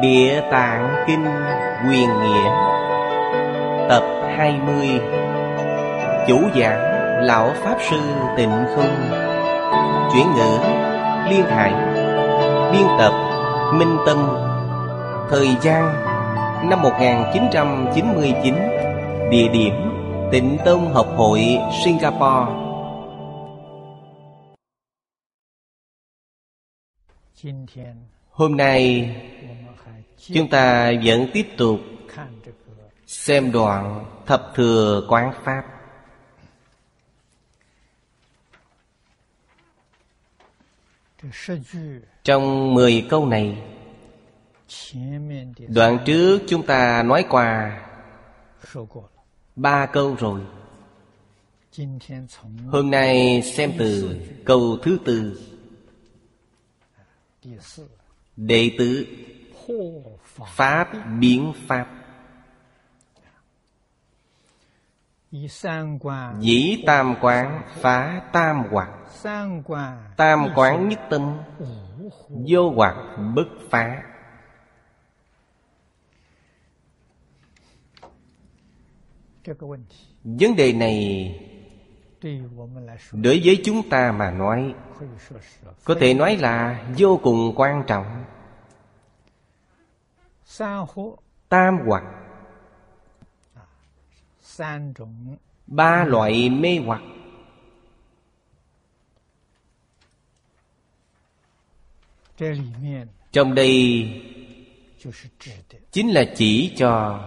Địa Tạng Kinh Quyền Nghĩa. Tập 20 Chủ giảng Lão Pháp Sư Tịnh Không. Chuyển ngữ Liên Hải. Biên tập Minh Tâm. Thời gian Năm 1999 Địa điểm Tịnh Tông Học hội Singapore. Hôm nay Hôm nay, Chúng ta vẫn tiếp tục Xem đoạn Thập Thừa Quán Pháp. Trong 10 câu này, Đoạn trước chúng ta nói qua Ba câu rồi. Hôm nay xem từ câu thứ tư. Đệ tử Pháp biến Pháp. Dĩ tam quán, phá tam hoặc Tam quán nhất tâm, Vô hoặc bất phá. Vấn đề này, Đối với chúng ta mà nói, Có thể nói là vô cùng quan trọng. Tam hoặc. Ba loại mê hoặc. Trong đây Chính là chỉ cho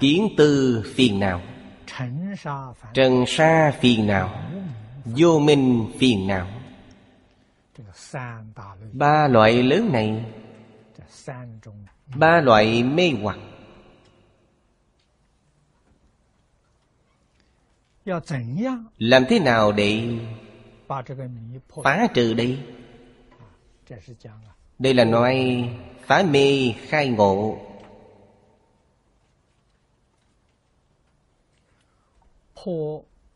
Kiến tư phiền não Trần sa phiền não Vô minh phiền não Ba loại lớn này, Ba loại mê hoặc. Làm thế nào để phá trừ đi？Đây là nói phá mê khai ngộ.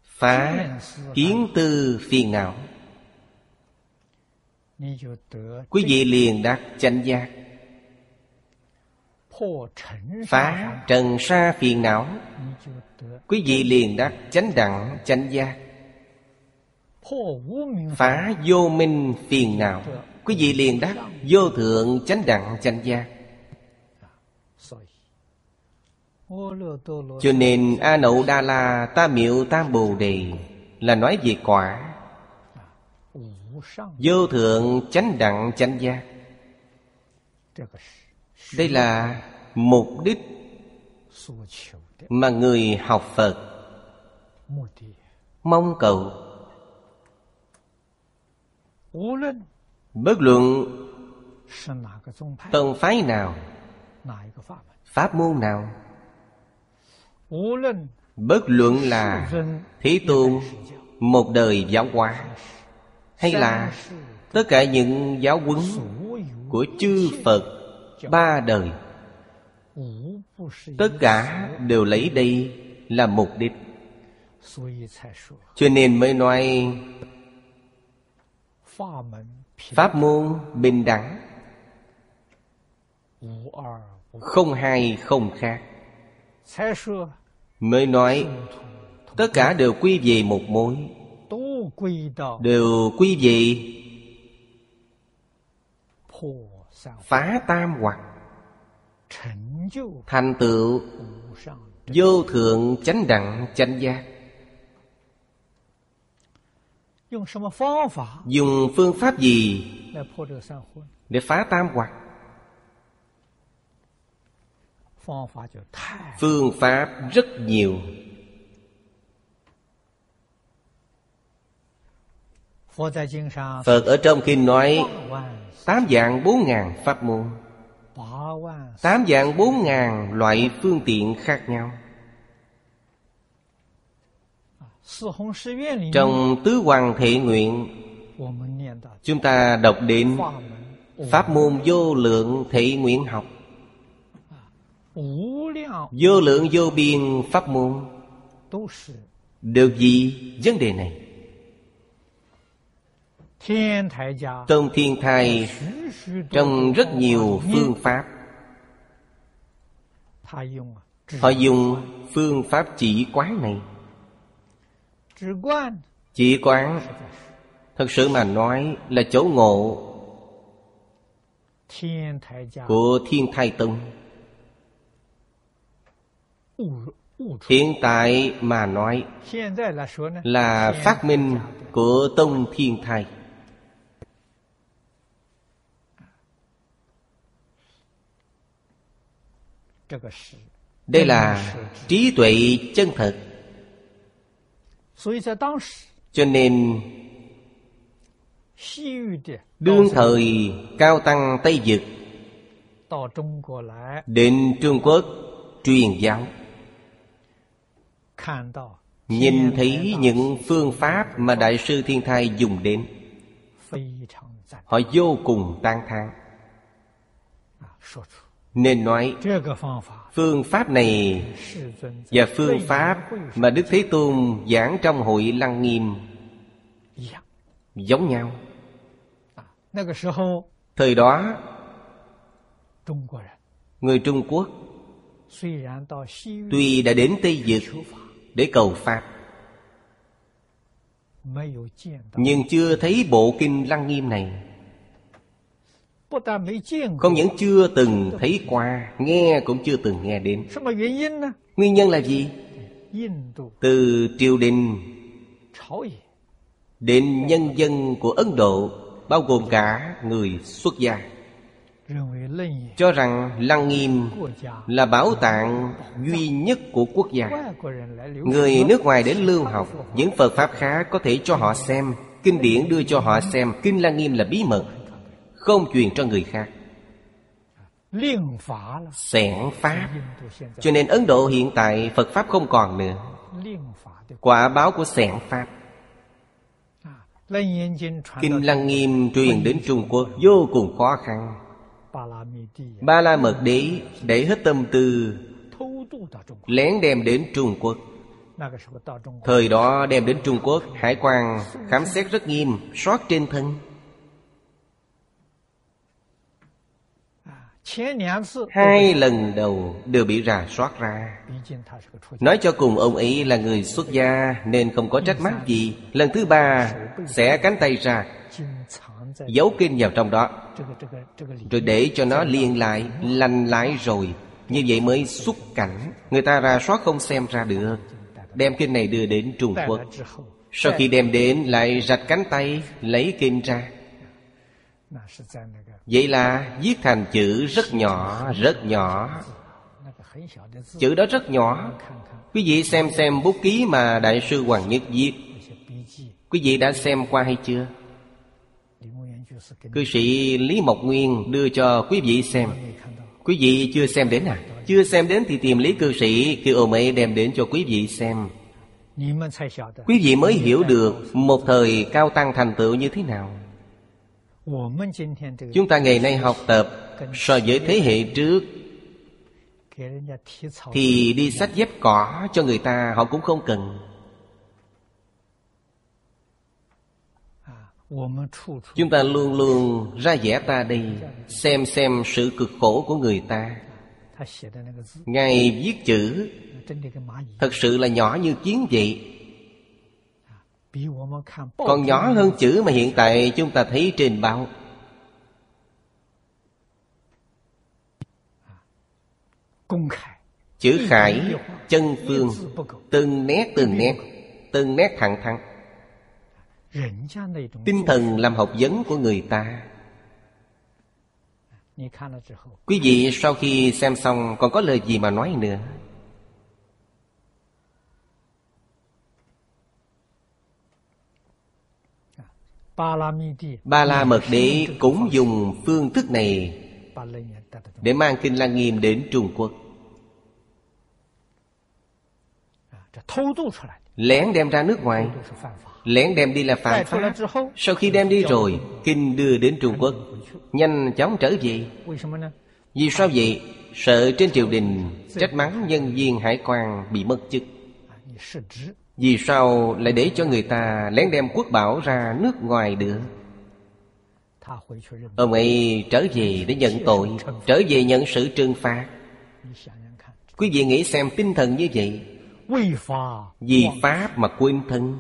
Phá kiến tư phiền não. Quý vị liền đạt chánh giác. Phá trần sa phiền não. Quý vị liền đắc chánh đẳng, chánh giác. Phá vô minh phiền não. Quý vị liền đắc vô thượng, chánh đẳng, chánh giác. Cho nên A Nậu Đa La Ta Miệu Tam Bồ Đề Là nói về quả. Vô thượng chánh đẳng chánh giác. Đây là mục đích Mà người học Phật Mong cầu. Bất luận Tông phái nào Pháp môn nào Bất luận là Thế Tôn Một đời giáo hóa hay là Tất cả những giáo huấn Của chư Phật Ba đời, Tất cả đều lấy đây Là mục đích. Cho nên mới nói, Pháp môn bình đẳng, Không hai không khác. Mới nói, Tất cả đều quy về một mối. Đều quy về Phá tam hoặc. Thành tựu Vô thượng chánh đẳng chánh giác. Dùng phương pháp gì? Để phá tam hoặc. Phương pháp rất nhiều Phật ở trong kinh nói Tám dạng bốn ngàn pháp môn, Tám dạng bốn ngàn loại phương tiện khác nhau. Trong tứ hoàng thị nguyện, Chúng ta đọc đến Pháp môn vô lượng thị nguyện học. Vô lượng vô biên pháp môn, được gì? Vấn đề này. Tôn Thiên Thai trong rất nhiều phương pháp. Họ dùng phương pháp chỉ quán này. Chỉ quán。Thật sự mà nói là chỗ ngộ Của Thiên Thai Tông Hiện tại mà nói Là phát minh của Tông Thiên Thai đây là trí tuệ chân thật. Cho nên, đương thời cao tăng tây dực đến trung quốc truyền giáo, nhìn thấy những phương pháp mà đại sư thiên thai dùng đến, họ vô cùng tán thán nên nói, phương pháp này và phương pháp mà đức thế tôn giảng trong hội lăng nghiêm giống nhau. Thời đó, người trung quốc tuy đã đến tây dực để cầu pháp, nhưng chưa thấy bộ kinh lăng nghiêm này. Không những chưa từng thấy qua Nghe cũng chưa từng nghe đến. Nguyên nhân là gì? Từ triều đình Đến nhân dân của Ấn Độ Bao gồm cả người xuất gia. Cho rằng Lăng Nghiêm là bảo tàng duy nhất của quốc gia. Người nước ngoài đến lưu học Những Phật Pháp khác có thể cho họ xem Kinh điển đưa cho họ xem. Kinh Lăng Nghiêm là bí mật không truyền cho người khác. Xẻn pháp. Cho nên ấn độ hiện tại phật pháp không còn nữa. Quả báo của xẻn pháp. Kinh lăng nghiêm truyền đến trung quốc vô cùng khó khăn. Ba la mật đế để hết tâm tư, lén đem đến trung quốc. Thời đó đem đến trung quốc, hải quan khám xét rất nghiêm soát trên thân. hai lần đầu đều bị rà soát ra. nói cho cùng ông ấy là người xuất gia nên không có trách móc gì. Lần thứ ba sẽ cánh tay ra giấu kinh vào trong đó. rồi để cho nó liền lại lành lại rồi. Như vậy mới xuất cảnh. Người ta rà soát không xem ra được. Đem kinh này đưa đến trung quốc. sau khi đem đến lại rạch cánh tay lấy kinh ra. Vậy là viết thành chữ rất nhỏ, rất nhỏ. Chữ đó rất nhỏ. Quý vị xem xem bút ký mà Đại sư Hoàng Nhất viết. Quý vị đã xem qua hay chưa? Cư sĩ Lý Mộc Nguyên đưa cho quý vị xem. Quý vị chưa xem đến à? Chưa xem đến thì tìm Lý cư sĩ Kêu ông ấy đem đến cho quý vị xem. Quý vị mới hiểu được Một thời cao tăng thành tựu như thế nào chúng ta ngày nay học tập so với thế hệ trước。thì đi sách dép cỏ cho người ta họ cũng không cần. À, chúng ta luôn luôn ra vẻ ta đi dạ, dạ. xem xem sự cực khổ của người ta. Dạ, Ngài viết chữ. Thật sự là nhỏ như kiến vậy còn nhỏ hơn chữ mà hiện tại chúng ta thấy trên báo. Chữ khải chân phương từng nét từng nét từng nét thẳng thắn. Tinh thần làm học vấn của người ta. Quý vị sau khi xem xong còn có lời gì mà nói nữa? Ba La Mật Đế cũng dùng phương thức này Để mang Kinh Lăng Nghiêm đến Trung Quốc. Lén đem ra nước ngoài, Lén đem đi là phạm pháp Sau khi đem đi rồi, Kinh đưa đến Trung Quốc, Nhanh chóng trở về. Vì sao vậy? Sợ trên triều đình Trách mắng nhân viên hải quan bị mất chức. Vì sao lại để cho người ta lén đem quốc bảo ra nước ngoài được? Ông ấy trở về để nhận tội, Trở về nhận sự trừng phạt. Quý vị nghĩ xem tinh thần như vậy. Vì Pháp mà quên thân.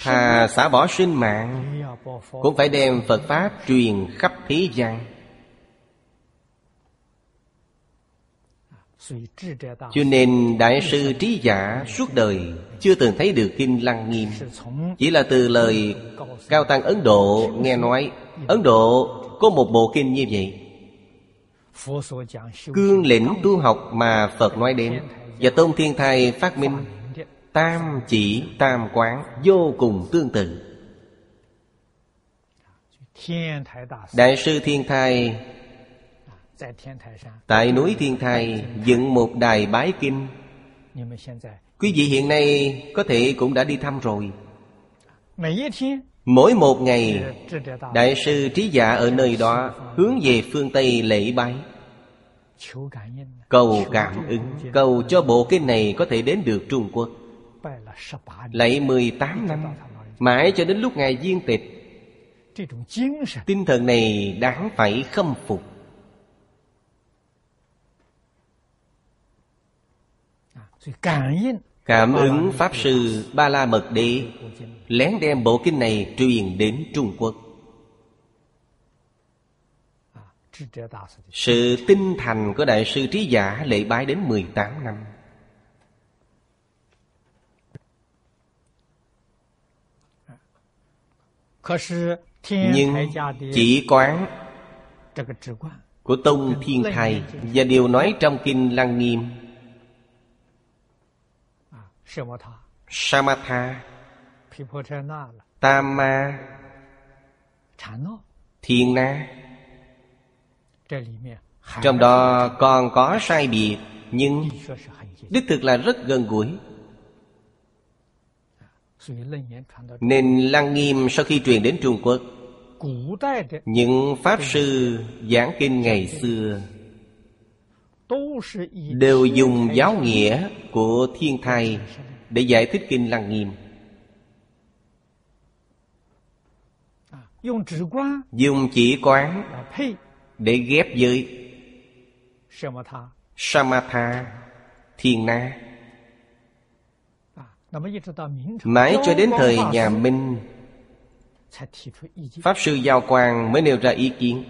Thà xả bỏ sinh mạng, Cũng phải đem Phật Pháp truyền khắp thế gian. Cho nên Đại sư Trí Giả suốt đời Chưa từng thấy được Kinh Lăng Nghiêm. Chỉ là từ lời Cao Tăng Ấn Độ nghe nói, Ấn Độ có một bộ kinh như vậy. Cương lĩnh tu học mà Phật nói đến, Và Tôn Thiên Thai phát minh, Tam chỉ, tam quán, vô cùng tương tự. Đại sư Thiên Thai Tại núi Thiên Thai dựng một đài bái kinh. Quý vị hiện nay có thể cũng đã đi thăm rồi. Mỗi một ngày Đại sư trí giả ở nơi đó Hướng về phương Tây lễ bái. Cầu cảm ứng. Cầu cho bộ kinh này có thể đến được Trung Quốc. Lạy 18 năm. Mãi cho đến lúc Ngài viên tịch. Tinh thần này đáng phải khâm phục. cảm ứng pháp sư ba la mật đế lén đem bộ kinh này truyền đến trung quốc. Sự tinh thành của đại sư trí giả lễ bái đến 18 năm. Nhưng chỉ quán của tông thiên thầy và điều nói trong kinh lăng nghiêm Samatha Tam ma Thiên na Trong đó còn có sai biệt Nhưng đích thực là rất gần gũi. Nên Lăng Nghiêm sau khi truyền đến Trung Quốc. Những Pháp Sư giảng kinh ngày xưa đều dùng giáo nghĩa của thiên thai để giải thích kinh lăng nghiêm. Dùng chỉ quán để ghép với samatha thiền na. Mãi cho đến thời nhà minh pháp sư giao quang mới nêu ra ý kiến.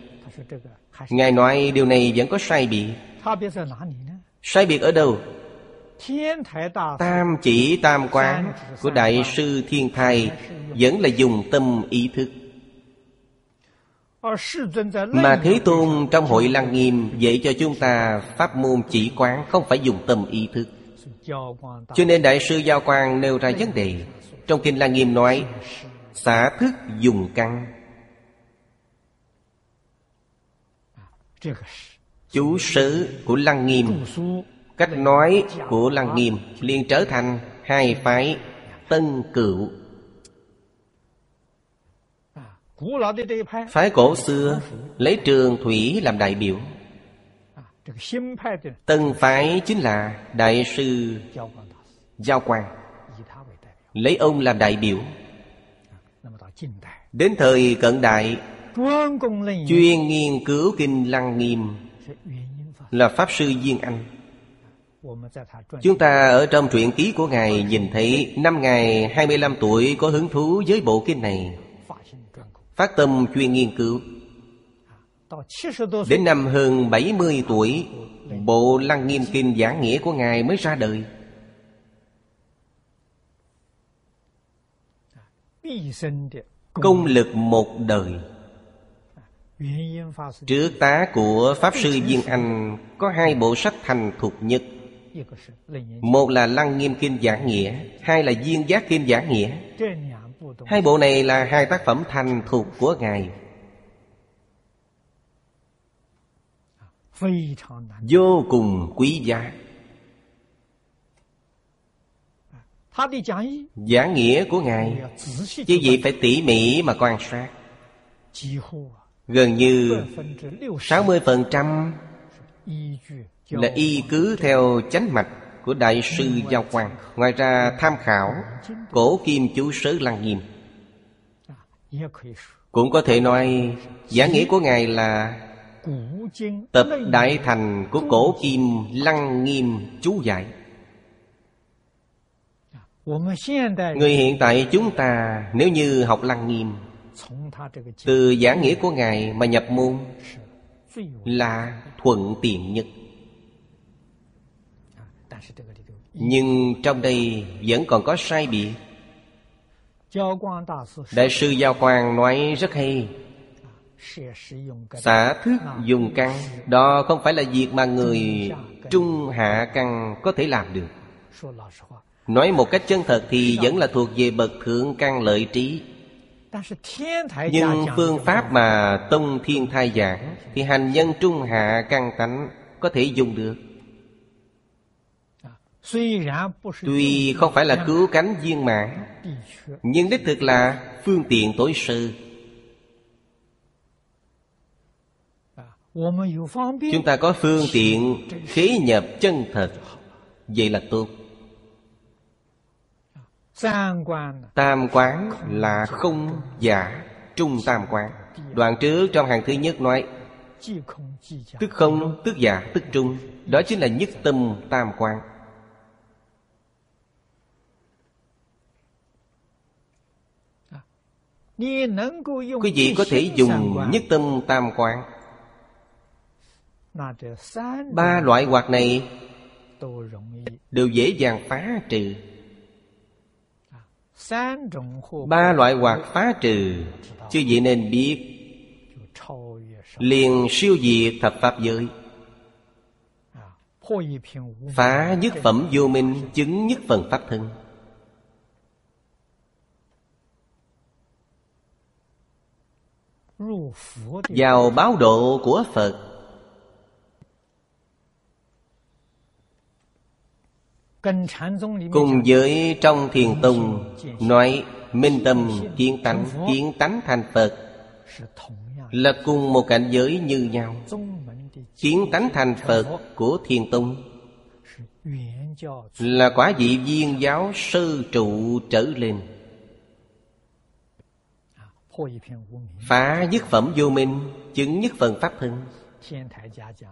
Ngài nói điều này vẫn có sai bị. Sai biệt ở đâu? Tam chỉ tam quán của Đại sư Thiên Thai Vẫn là dùng tâm ý thức. Mà Thế Tôn trong hội Lăng Nghiêm Dạy cho chúng ta pháp môn chỉ quán Không phải dùng tâm ý thức. Cho nên Đại sư Giao Quang nêu ra vấn đề. Trong Kinh Lăng Nghiêm nói Xả thức dùng căn. À, chú sứ của lăng nghiêm. Cách nói của lăng nghiêm liền trở thành hai phái tân cựu. Phái cổ xưa lấy trường thủy làm đại biểu. Tân phái chính là đại sư giao quang. Lấy ông làm đại biểu. Đến thời cận đại, chuyên nghiên cứu kinh lăng nghiêm là pháp sư viên anh. Chúng ta ở trong truyện ký của ngài nhìn thấy năm ngài 25 tuổi có hứng thú với bộ kinh này. Phát tâm chuyên nghiên cứu. Đến năm hơn 70 tuổi, bộ lăng nghiêm kinh giảng nghĩa của ngài mới ra đời. Công lực một đời. Trước tá của Pháp Sư Viên Anh Có hai bộ sách thành thuộc nhất Một là Lăng Nghiêm Kinh Giảng Nghĩa, Hai là Duyên Giác Kinh Giảng Nghĩa. Hai bộ này là hai tác phẩm thành thuộc của Ngài. Vô cùng quý giá. Giảng nghĩa của Ngài Chứ gì phải tỉ mỉ mà quan sát. Gần như 60% là y cứ theo chánh mạch của Đại sư Giao Quang. Ngoài ra tham khảo Cổ Kim Chú Sớ Lăng Nghiêm. Cũng có thể nói Giả nghĩa của Ngài là Tập Đại Thành của Cổ Kim Lăng Nghiêm Chú Giải. Người hiện tại chúng ta, Nếu như học Lăng Nghiêm từ giảng nghĩa của ngài mà nhập môn là thuận tiện nhất. Nhưng trong đây vẫn còn có sai biệt. Đại sư giao quang nói rất hay. Xả thức dùng căn đó không phải là việc mà người trung hạ căn có thể làm được. Nói một cách chân thật thì vẫn là thuộc về bậc thượng căn lợi trí. Nhưng phương pháp mà Tông Thiên Thai giảng Thì hành nhân trung hạ căn tánh có thể dùng được. Tuy không phải là cứu cánh viên mãn Nhưng đích thực là phương tiện tối sư à, Chúng ta có phương tiện khế nhập chân thật. Vậy là tốt. Tam quán là không giả Trung tam quán. Đoạn trước trong hàng thứ nhất nói Tức không, tức giả, tức trung. Đó chính là nhất tâm tam quan Quý vị có thể dùng nhất tâm tam quan Ba loại hoạt này Đều dễ dàng phá trừ ba loại hoạt phá trừ chứ vậy nên biết. Liền siêu diệt thập pháp giới. Phá nhất phẩm vô minh chứng nhất phần pháp thân. Vào báo độ của phật Cùng với trong thiền tông Nói minh tâm kiến tánh Kiến tánh thành Phật. Là cùng một cảnh giới như nhau. Kiến tánh thành Phật của thiền tông Là quả vị viên giáo sư trụ trở lên. Phá nhất phẩm vô minh Chứng nhất phần pháp thân.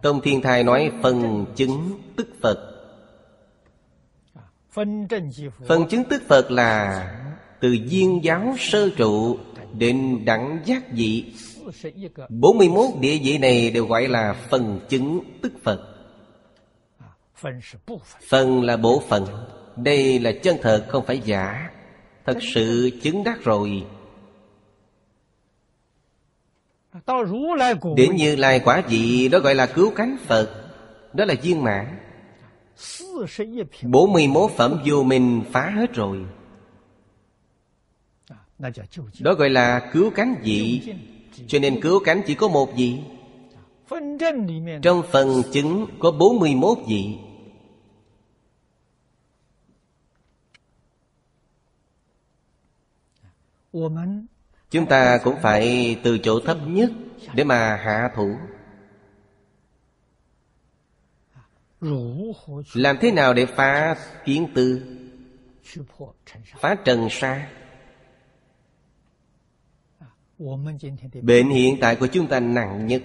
Tông Thiên Thai nói phần chứng tức Phật. Phần chứng tức Phật là Từ duyên giáo sơ trụ Đến đẳng giác dị 41 địa vị này đều gọi là phần chứng tức Phật. Phần là bộ phận. Đây là chân thật không phải giả. Thật sự chứng đắc rồi. Đến như lai quả vị Đó gọi là cứu cánh Phật. Đó là viên mãn. 41 phẩm vô minh phá hết rồi. À, Đó gọi là cứu cánh dị. Cho nên cứu cánh chỉ có một dị à, Trong phần chứng có 41 dị à, Chúng ta cũng phải từ chỗ thấp nhất Để mà hạ thủ. làm thế nào để phá kiến tư? Phá trần sa? Bệnh hiện tại của chúng ta nặng nhất.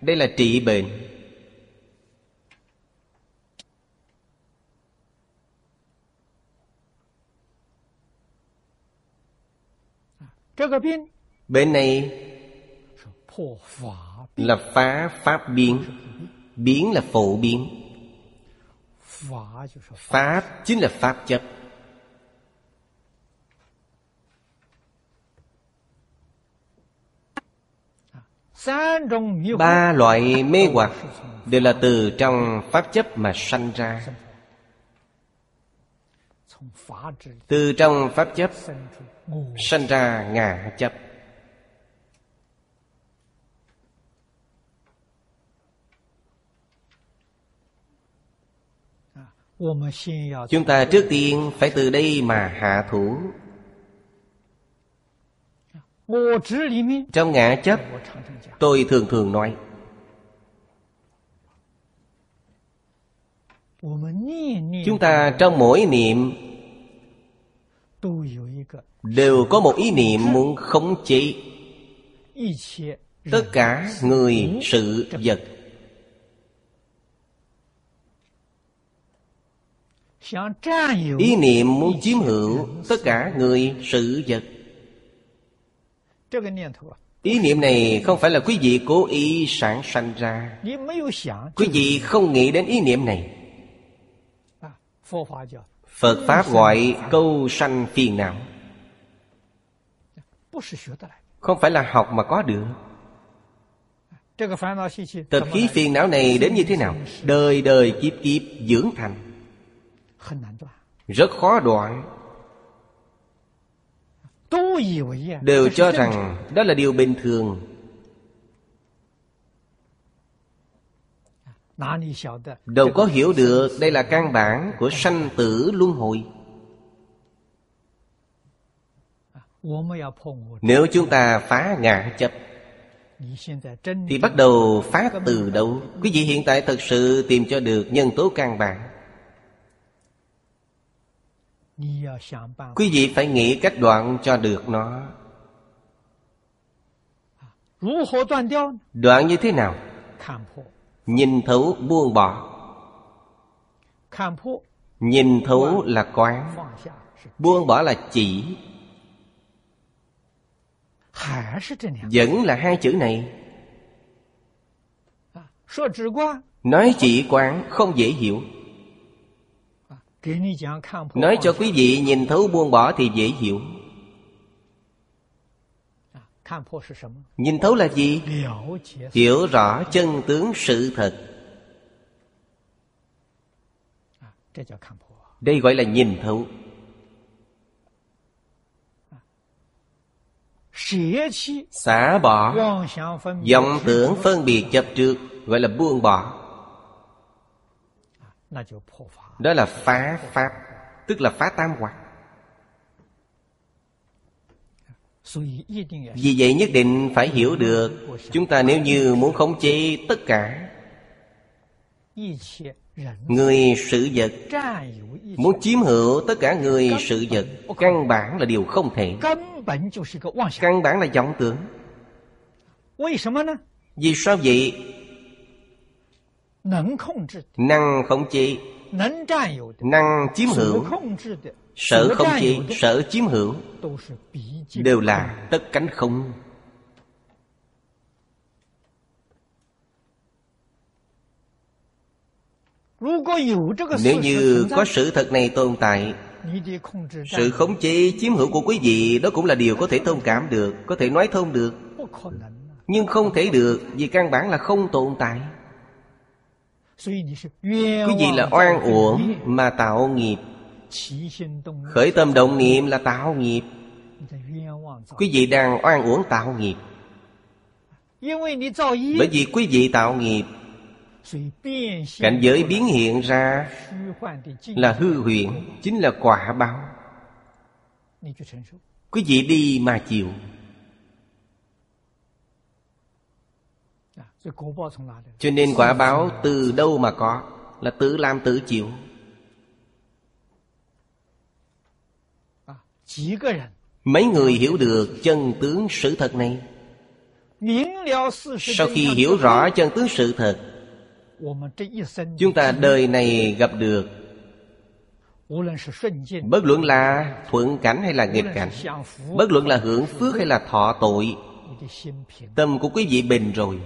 Đây là trị bệnh. Bệnh này là phá pháp biến. Biến là phổ biến. Pháp chính là pháp chấp Ba loại mê hoặc đều là từ trong pháp chấp mà sanh ra. Từ trong pháp chấp sanh ra ngã chấp Chúng ta trước tiên phải từ đây mà hạ thủ. Trong ngã chấp Tôi thường thường nói Chúng ta trong mỗi niệm Đều có một ý niệm muốn khống chế Tất cả người, sự, vật. ý niệm muốn chiếm hữu tất cả người sự vật. Ý niệm này không phải là quý vị cố ý sản sanh ra. Quý vị không nghĩ đến ý niệm này. Phật pháp gọi câu sanh phiền não. Không phải là học mà có được. Tập khí phiền não này đến như thế nào? Đời đời kiếp kiếp dưỡng thành rất khó đoại đều cho rằng đó là điều bình thường. đâu có hiểu được đây là căn bản của sanh tử luân hồi. nếu chúng ta phá ngã chấp thì bắt đầu phá từ đâu？quý vị hiện tại thật sự tìm cho được nhân tố căn bản. Quý vị phải nghĩ cách đoạn cho được nó. Đoạn như thế nào? Nhìn thấu buông bỏ. Nhìn thấu là quán. Buông bỏ là chỉ. Vẫn là hai chữ này. Nói chỉ quán không dễ hiểu. Nói cho quý vị nhìn thấu buông bỏ thì dễ hiểu. À, nhìn thấu là gì? Hiểu rõ chân tướng sự thật. À, Đây gọi là nhìn thấu. À, Xả bỏ vọng tưởng phân biệt chấp trước Gọi là buông bỏ đó là phá pháp tức là phá tam hoạt. vì vậy nhất định phải hiểu được chúng ta nếu như muốn khống chế tất cả người sự vật muốn chiếm hữu tất cả người sự vật căn bản là điều không thể căn bản là vọng tưởng。vì sao vậy？năng khống chế năng chiếm hữu sở khống chế sở chiếm hữu đều là tất cánh không. nếu như có sự thật này tồn tại sự khống chế chiếm hữu của quý vị đó cũng là điều có thể thông cảm được có thể nói thông được. Nhưng không thể được vì căn bản là không tồn tại quý vị là oan uổng mà tạo nghiệp. Khởi tâm động niệm là tạo nghiệp. Quý vị đang oan uổng tạo nghiệp. Bởi vì quý vị tạo nghiệp. Cảnh giới biến hiện ra là hư huyễn chính là quả báo. Quý vị đi mà chịu. Cho nên quả báo từ đâu mà có Là tự làm tự chịu Mấy người hiểu được chân tướng sự thật này? Sau khi hiểu rõ chân tướng sự thật Chúng ta đời này gặp được Bất luận là thuận cảnh hay là nghịch cảnh Bất luận là hưởng phước hay là thọ tội Tâm của quý vị bình rồi.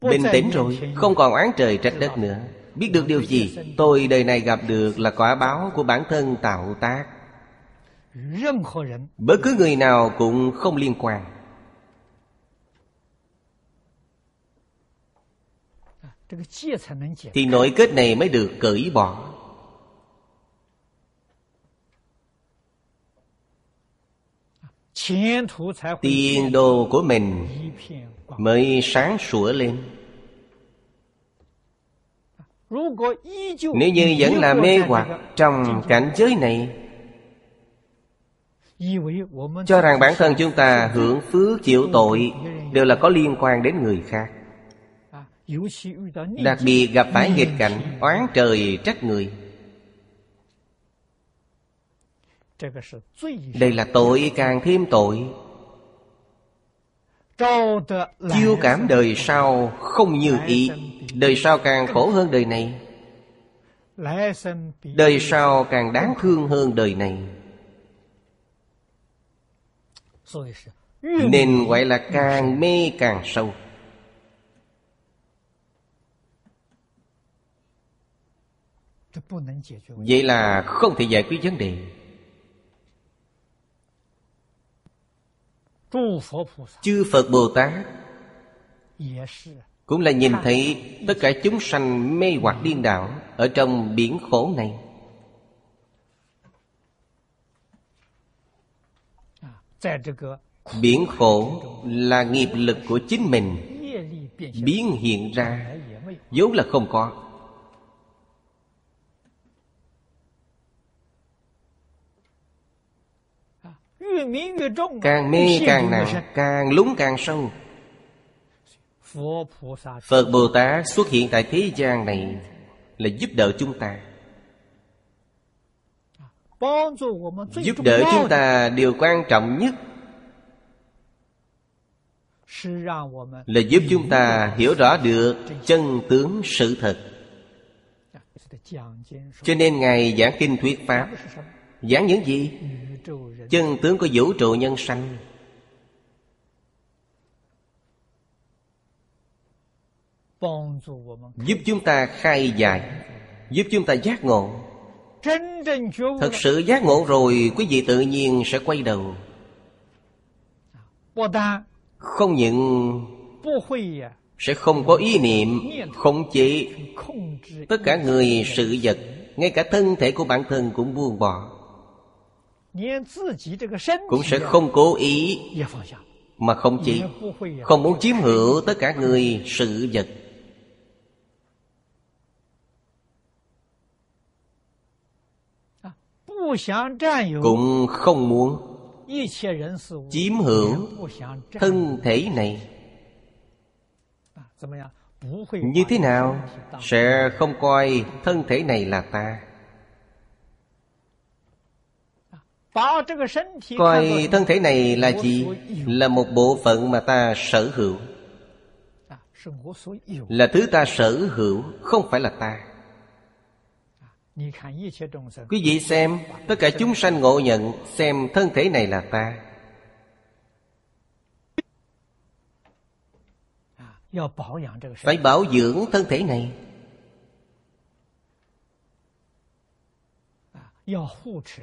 Bình tĩnh rồi Không còn oán trời trách đất nữa. Biết được điều gì Tôi đời này gặp được là quả báo của bản thân tạo tác. Bất cứ người nào cũng không liên quan. Thì nội kết này mới được cởi bỏ. Tiền đồ của mình mới sáng sủa lên. Nếu như vẫn là mê hoặc trong cảnh giới này, cho rằng bản thân chúng ta hưởng phước chịu tội đều là có liên quan đến người khác. Đặc biệt gặp phải nghịch cảnh, oán trời trách người. Đây là tội, càng thêm tội Chiêu cảm đời sau không như ý. Đời sau càng khổ hơn đời này. Đời sau càng đáng thương hơn đời này. Nên gọi là càng mê càng sâu. Vậy là không thể giải quyết vấn đề. chư phật bồ tát cũng là nhìn thấy tất cả chúng sanh mê hoặc điên đảo ở trong biển khổ này. À, biển khổ là nghiệp lực của chính mình. Biến hiện ra vốn là không có. Càng mê càng nặng Càng lúng càng sâu. Phật Bồ Tát xuất hiện tại thế gian này Là giúp đỡ chúng ta. Giúp đỡ chúng ta điều quan trọng nhất Là giúp chúng ta hiểu rõ được chân tướng sự thật. Dạ, Cho nên Ngài giảng kinh thuyết Pháp. Giảng những gì? Ừ chân tướng của vũ trụ nhân sanh. Giúp chúng ta khai dài giúp chúng ta giác ngộ. Thật sự giác ngộ rồi quý vị tự nhiên sẽ quay đầu. Không những sẽ không có ý niệm khống chế tất cả người sự vật ngay cả thân thể của bản thân cũng buông bỏ cũng sẽ không cố ý mà không chỉ không muốn chiếm hữu tất cả người sự vật. À, cũng không muốn chiếm hữu thân thể này. À, Như thế nào sẽ không coi thân thể này là ta? coi thân thể này là gì? là một bộ phận mà ta sở hữu. À, là thứ ta sở hữu không phải là ta. À, Quý vị xem tất cả chúng sanh ngộ nhận xem thân thể này là ta. Phải bảo dưỡng thân thể này.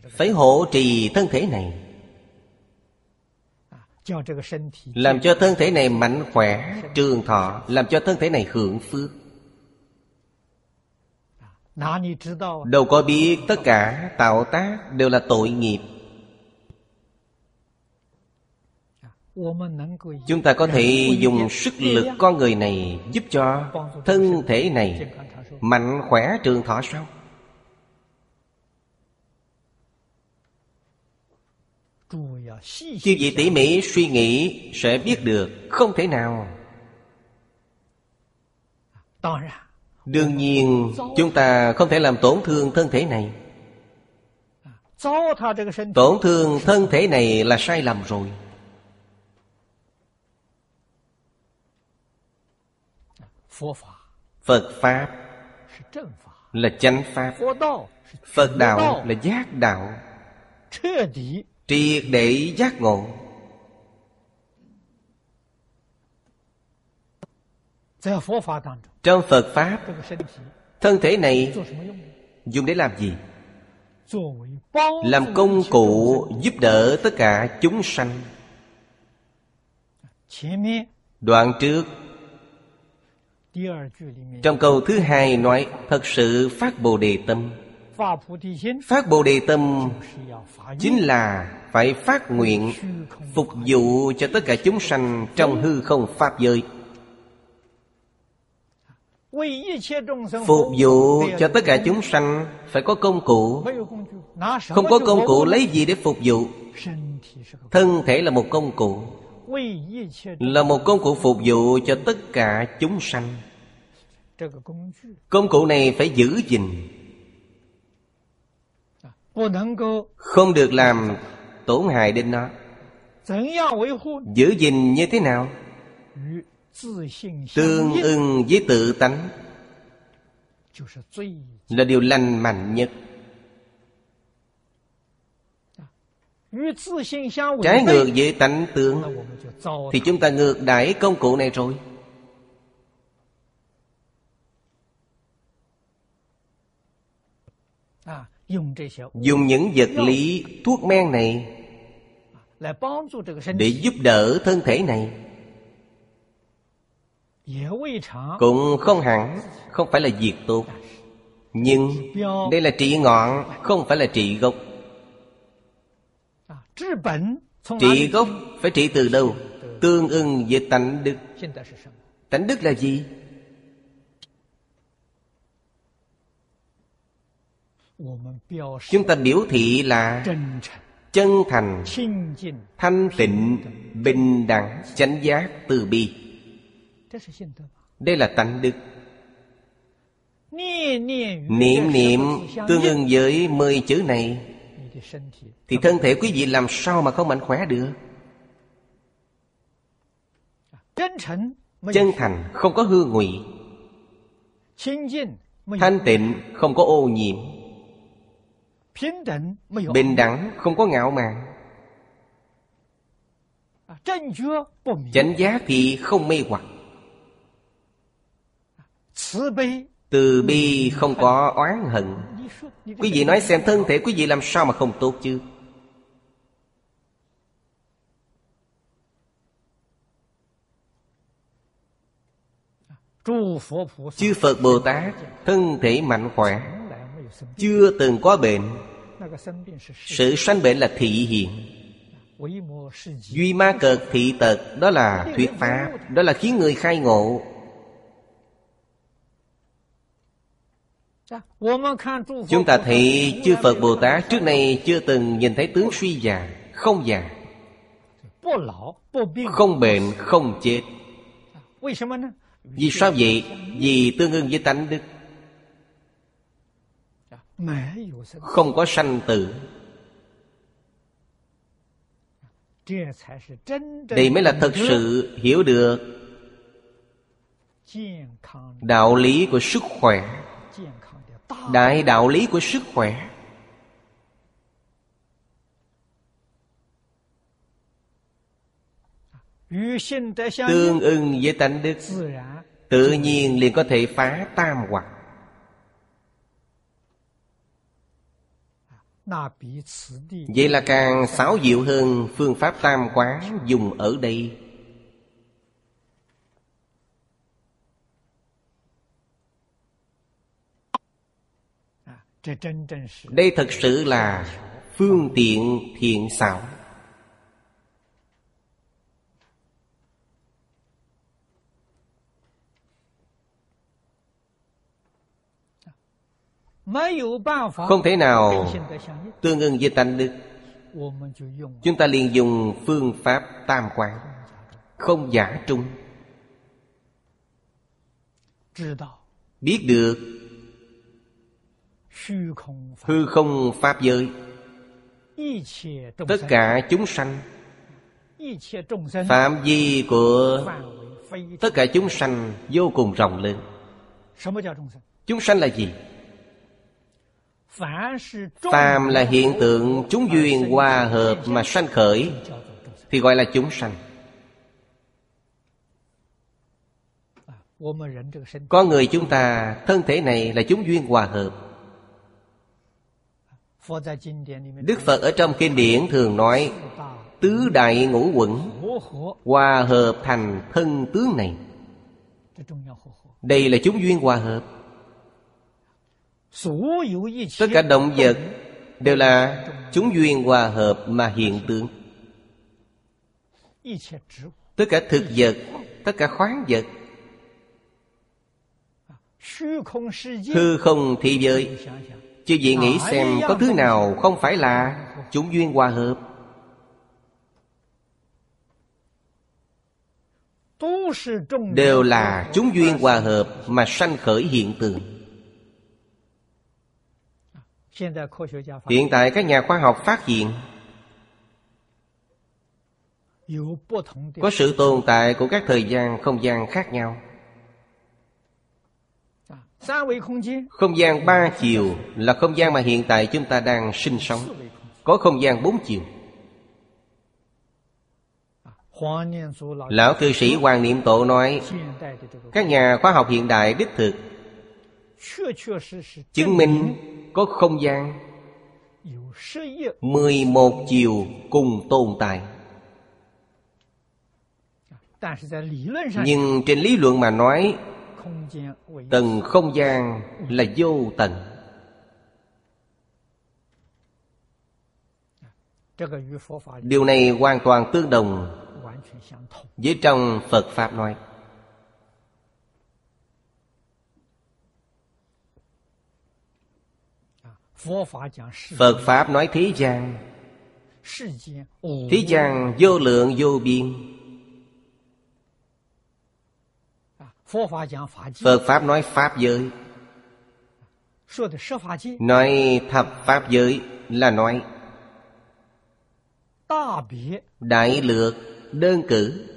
phải hộ trì thân thể này. Làm cho thân thể này mạnh khỏe trường thọ làm cho thân thể này hưởng phước. Đâu có biết tất cả tạo tác đều là tội nghiệp. Chúng ta có thể dùng sức lực con người này giúp cho thân thể này mạnh khỏe trường thọ sao? Chư vị tỉ mỉ suy nghĩ sẽ biết được Không thể nào. Đương nhiên, chúng ta không thể làm tổn thương thân thể này. Tổn thương thân thể này là sai lầm rồi. Phật Pháp là chánh Pháp. Phật Đạo là giác đạo triệt để giác ngộ. Trong phật pháp, thân thể này dùng để làm gì? Làm công cụ giúp đỡ tất cả chúng sanh. Đoạn trước, trong câu thứ hai nói, thật sự phát bồ đề tâm. Phát bồ đề tâm chính là phải phát nguyện phục vụ cho tất cả chúng sanh trong hư không pháp giới. Phục vụ cho tất cả chúng sanh phải có công cụ. Không có công cụ lấy gì để phục vụ? Thân thể là một công cụ, là một công cụ phục vụ cho tất cả chúng sanh. Công cụ này phải giữ gìn. Không được làm tổn hại đến nó. Giữ gìn như thế nào? Tương ưng với tự tánh là điều lành mạnh nhất. Trái ngược với tánh tướng thì chúng ta ngược đãi công cụ này rồi. Dùng những vật lý thuốc men này để giúp đỡ thân thể này. Cũng không hẳn không phải là việc tốt. Nhưng đây là trị ngọn không phải là trị gốc. Trị gốc phải trị từ đâu? Tương ưng với tánh đức. Tánh đức là gì? Chúng ta biểu thị là chân thành thanh tịnh bình đẳng chánh giác từ bi. Đây là tánh đức. Niệm niệm. Tương ứng với mười chữ này. Thì thân thể quý vị làm sao mà không mạnh khỏe được? Chân thành không có hư ngụy. Thanh tịnh không có ô nhiễm bình đẳng không có ngạo mạn. Chánh giá thì không mê hoặc. Từ bi không có oán hận. quý vị nói xem thân thể quý vị làm sao mà không tốt chứ? Chư phật bồ tát thân thể mạnh khỏe chưa từng có bệnh. Sự sanh bệnh là thị hiện. Duy ma cợt thị tật Đó là thuyết pháp Đó là khiến người khai ngộ. Chúng ta thấy chư Phật Bồ Tát Trước nay chưa từng nhìn thấy tướng suy già Không già. Không bệnh không chết. Dạ, vì sao vậy? Vì tương ứng với tánh đức không có sanh tử. Đây mới là thật sự hiểu được đạo lý của sức khỏe. Đại đạo lý của sức khỏe. Tương ưng với tánh đức. Tự nhiên liền có thể phá tam hoạt Vậy là càng xáo diệu hơn phương pháp tam quán dùng ở đây. À, đây thật sự là phương tiện thiện xảo. không thể nào tương ưng với tánh đức. Chúng ta liền dùng phương pháp tam quan, không giả trung. Biết được hư không pháp giới tất cả chúng sanh phạm vi của tất cả chúng sanh vô cùng rộng lớn. Chúng sanh là gì? Phàm là hiện tượng chúng duyên hòa hợp mà sanh khởi Thì gọi là chúng sanh. Có người chúng ta thân thể này là chúng duyên hòa hợp. Đức Phật ở trong kinh điển thường nói Tứ đại ngũ quẩn Hòa hợp thành thân tướng này. Đây là chúng duyên hòa hợp. Tất cả động vật đều là chúng duyên hòa hợp mà hiện tượng. Tất cả thực vật, tất cả khoáng vật Hư không thế giới. Chứ gì nghĩ xem có thứ nào không phải là chúng duyên hòa hợp Đều là chúng duyên hòa hợp. mà sanh khởi hiện tượng hiện tại các nhà khoa học phát hiện có sự tồn tại của các thời gian không gian khác nhau. À, không gian ba chiều là không gian mà hiện tại chúng ta đang sinh sống. Có không gian bốn chiều. À, Lão cư sĩ hoàng niệm tổ nói các nhà khoa học hiện đại đích thực chứng minh có không gian. Mười một chiều cùng tồn tại. Nhưng trên lý luận mà nói, tầng không gian là vô tận. Điều này hoàn toàn tương đồng với trong phật pháp nói. Phật Pháp nói thế gian. Thế gian vô lượng vô biên. Phật Pháp nói Pháp giới. Nói thập Pháp giới là nói Đại lược đơn cử.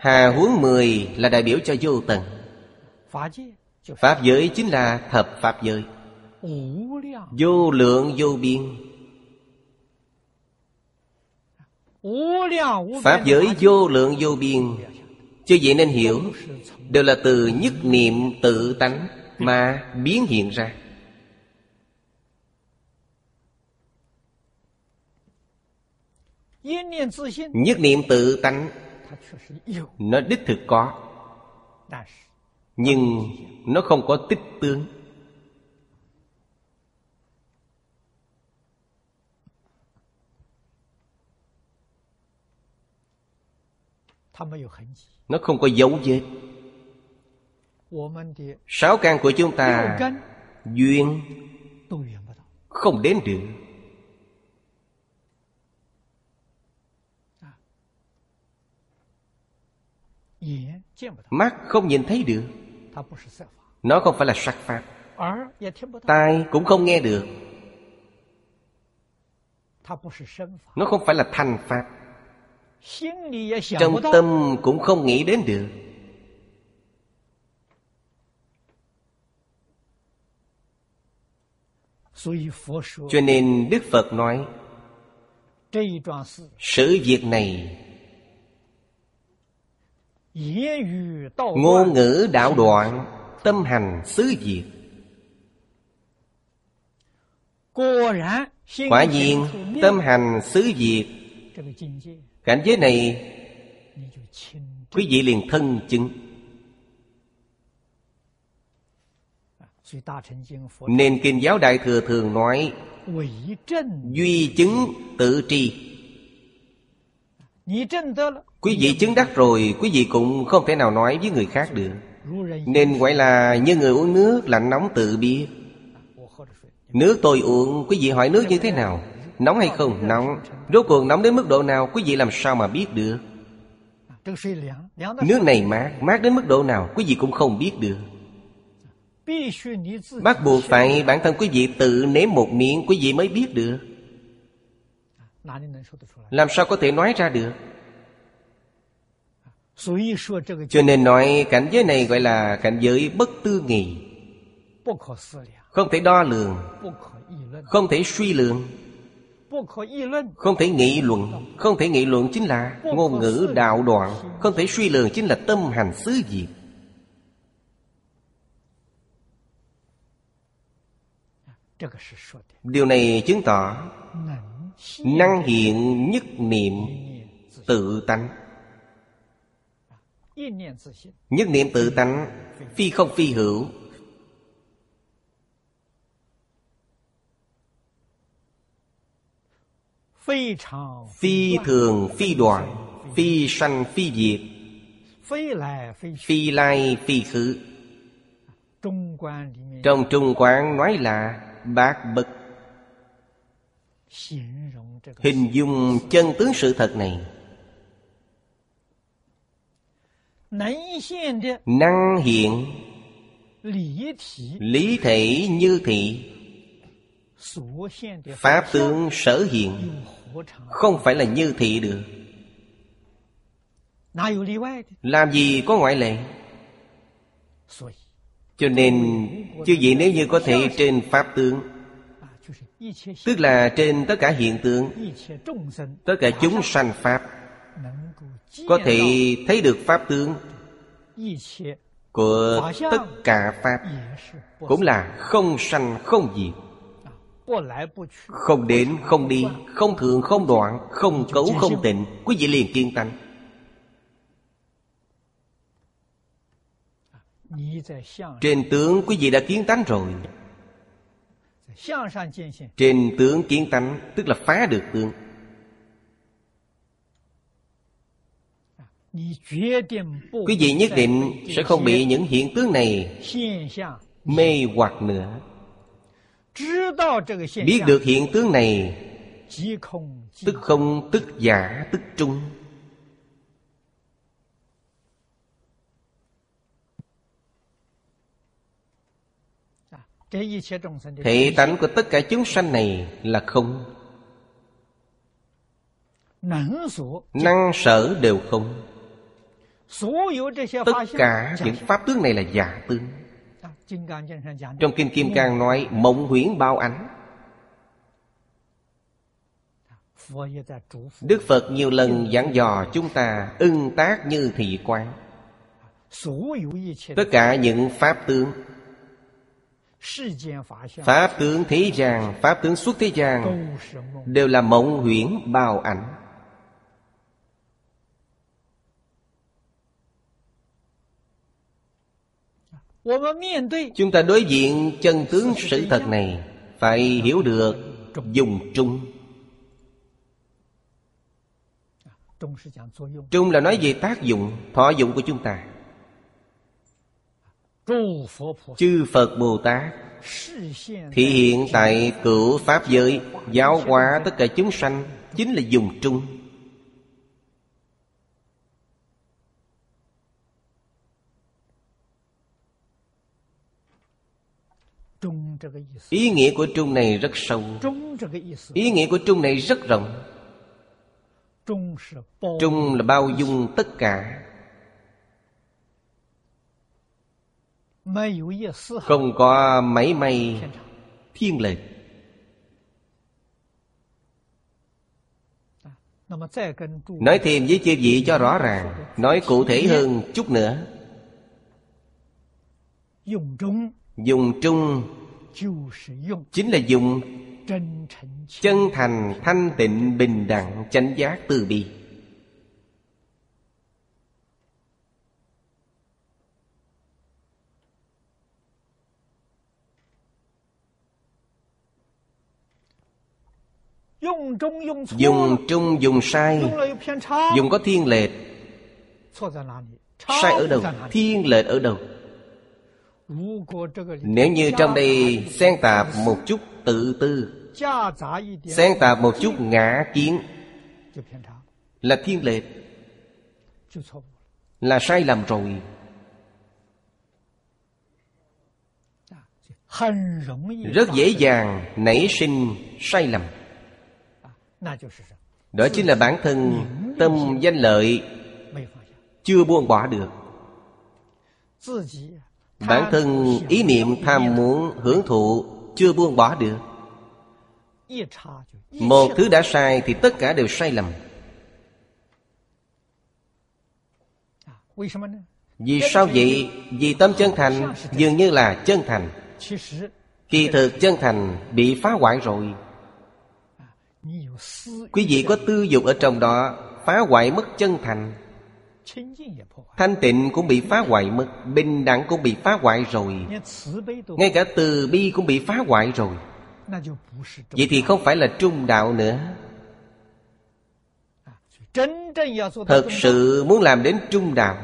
Hà huống mười là đại biểu cho vô tận. Pháp giới chính là thập Pháp giới. Vô lượng, vô biên. Pháp giới vô lượng, vô biên. Chứ vậy nên hiểu, Đều là từ nhất niệm tự tánh Mà biến hiện ra. Nhất niệm tự tánh, Nó đích thực có nhưng nó không có tích tướng. Nó không có dấu vết. Sáu căn của chúng ta duyên không đến được. Mắt không nhìn thấy được nó không phải là sắc pháp. Tai cũng không nghe được. Nó không phải là thanh pháp. Trong tâm cũng không nghĩ đến được. Cho nên đức phật nói sự việc này Ngôn ngữ đạo đoạn Tâm hành xứ diệt Quả nhiên tâm hành xứ diệt Cảnh giới này Quý vị liền thân chứng. Nên Kinh giáo Đại Thừa thường nói Duy chứng tự tri. Quý vị chứng đắc rồi, Quý vị cũng không thể nào nói với người khác được. Nên gọi là như người uống nước lạnh nóng tự biết. Nước tôi uống, Quý vị hỏi nước như thế nào? Nóng hay không? Nóng. Rốt cuộc nóng đến mức độ nào, Quý vị làm sao mà biết được? Nước này mát. Mát đến mức độ nào, Quý vị cũng không biết được. Bắt buộc phải bản thân quý vị tự nếm một miệng Quý vị mới biết được. Làm sao có thể nói ra được? Cho nên nói cảnh giới này gọi là cảnh giới bất tư nghị. Không thể đo lường. Không thể suy lượng không thể nghị luận. Không thể nghị luận chính là ngôn ngữ đạo đoạn. Không thể suy lượng chính là tâm hành xứ diệt. Điều này chứng tỏ Năng hiện nhất niệm tự tánh. Nhất niệm tự tánh Phi không phi hữu. Phi thường phi đoạn Phi sanh phi diệt. Phi lai phi khứ. Trong Trung Quán nói là Bác bực Hình dung chân tướng sự thật này. năng hiện. lý thể như thị. pháp tướng sở hiện. không phải là như thị được. làm gì có ngoại lệ? Cho nên Chứ gì nếu như có thể trên Pháp tướng à, Tức là trên tất cả hiện tượng Tất cả chúng sanh Pháp có thể thấy được pháp tướng của tất cả pháp cũng là không sanh, không diệt. Không đến, không đi, không thường, không đoạn, không cấu, không tịnh. Quý vị liền kiên tánh. Trên tướng quý vị đã kiến tánh rồi. Trên tướng kiến tánh, tức là phá được tướng. quý vị nhất định sẽ không bị những hiện tướng này mê hoặc nữa。biết được hiện tướng này tức không tức giả tức trung thể tánh của tất cả chúng sanh này là không Năng sở đều không Tất cả những pháp tướng này là giả tướng. Trong Kinh Kim Cang nói mộng huyễn bao ánh. Đức Phật nhiều lần giảng dò chúng ta ưng tác như thị quan. Tất cả những pháp tướng. Pháp tướng thế gian, pháp tướng xuất thế gian Đều là mộng huyễn bao ảnh Chúng ta đối diện chân tướng sự thật này Phải hiểu được dùng trung. Trung là nói về tác dụng, thọ dụng của chúng ta. Chư Phật Bồ Tát Thị hiện tại cửu Pháp giới Giáo hóa tất cả chúng sanh Chính là dùng trung. ý nghĩa của trung này rất sâu. Ý nghĩa của trung này rất rộng. Trung là bao dung tất cả. Không có máy may, thiên lệch. Nói thêm với chư vị cho rõ ràng, nói cụ thể hơn chút nữa. Dùng trung chính là dùng chân thành thanh tịnh bình đẳng chánh giác từ bi. Dùng trung, dùng sai, dùng có thiên lệch. Sai ở đâu? Thiên lệch ở đâu? Nếu như trong đây xen tạp một chút tự tư, Xen tạp một chút ngã kiến, Là thiên lệch Là sai lầm rồi. Rất dễ dàng nảy sinh sai lầm. Đó chính là bản thân tâm danh lợi Chưa buông bỏ được. Bản thân ý niệm tham muốn, hưởng thụ, Chưa buông bỏ được. Một thứ đã sai thì tất cả đều sai lầm. Vì sao vậy? Vì tâm chân thành dường như là chân thành. Kỳ thực chân thành bị phá hoại rồi. Quý vị có tư dục ở trong đó, Phá hoại mất chân thành. Thanh tịnh cũng bị phá hoại mất Bình đẳng cũng bị phá hoại rồi. Ngay cả từ bi cũng bị phá hoại rồi. Vậy thì không phải là trung đạo nữa. Thật sự muốn làm đến trung đạo.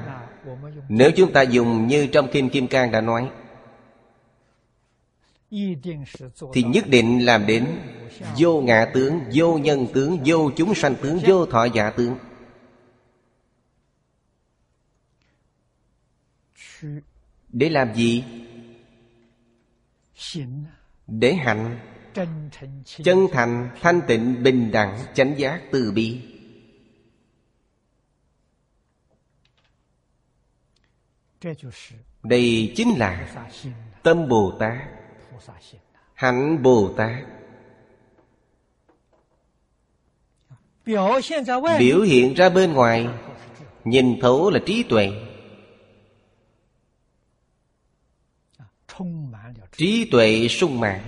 Nếu chúng ta dùng như trong Kim Kim Cang đã nói Thì nhất định làm đến Vô ngã tướng, vô nhân tướng, vô chúng sanh tướng, vô thọ giả tướng. Để làm gì? Để hạnh. Chân thành, thanh tịnh, bình đẳng, chánh giác, từ bi. Đây chính là tâm Bồ Tát. Hạnh Bồ Tát. Biểu hiện ra bên. Ngoài. Nhìn thấu là trí tuệ. trí tuệ sung mãn.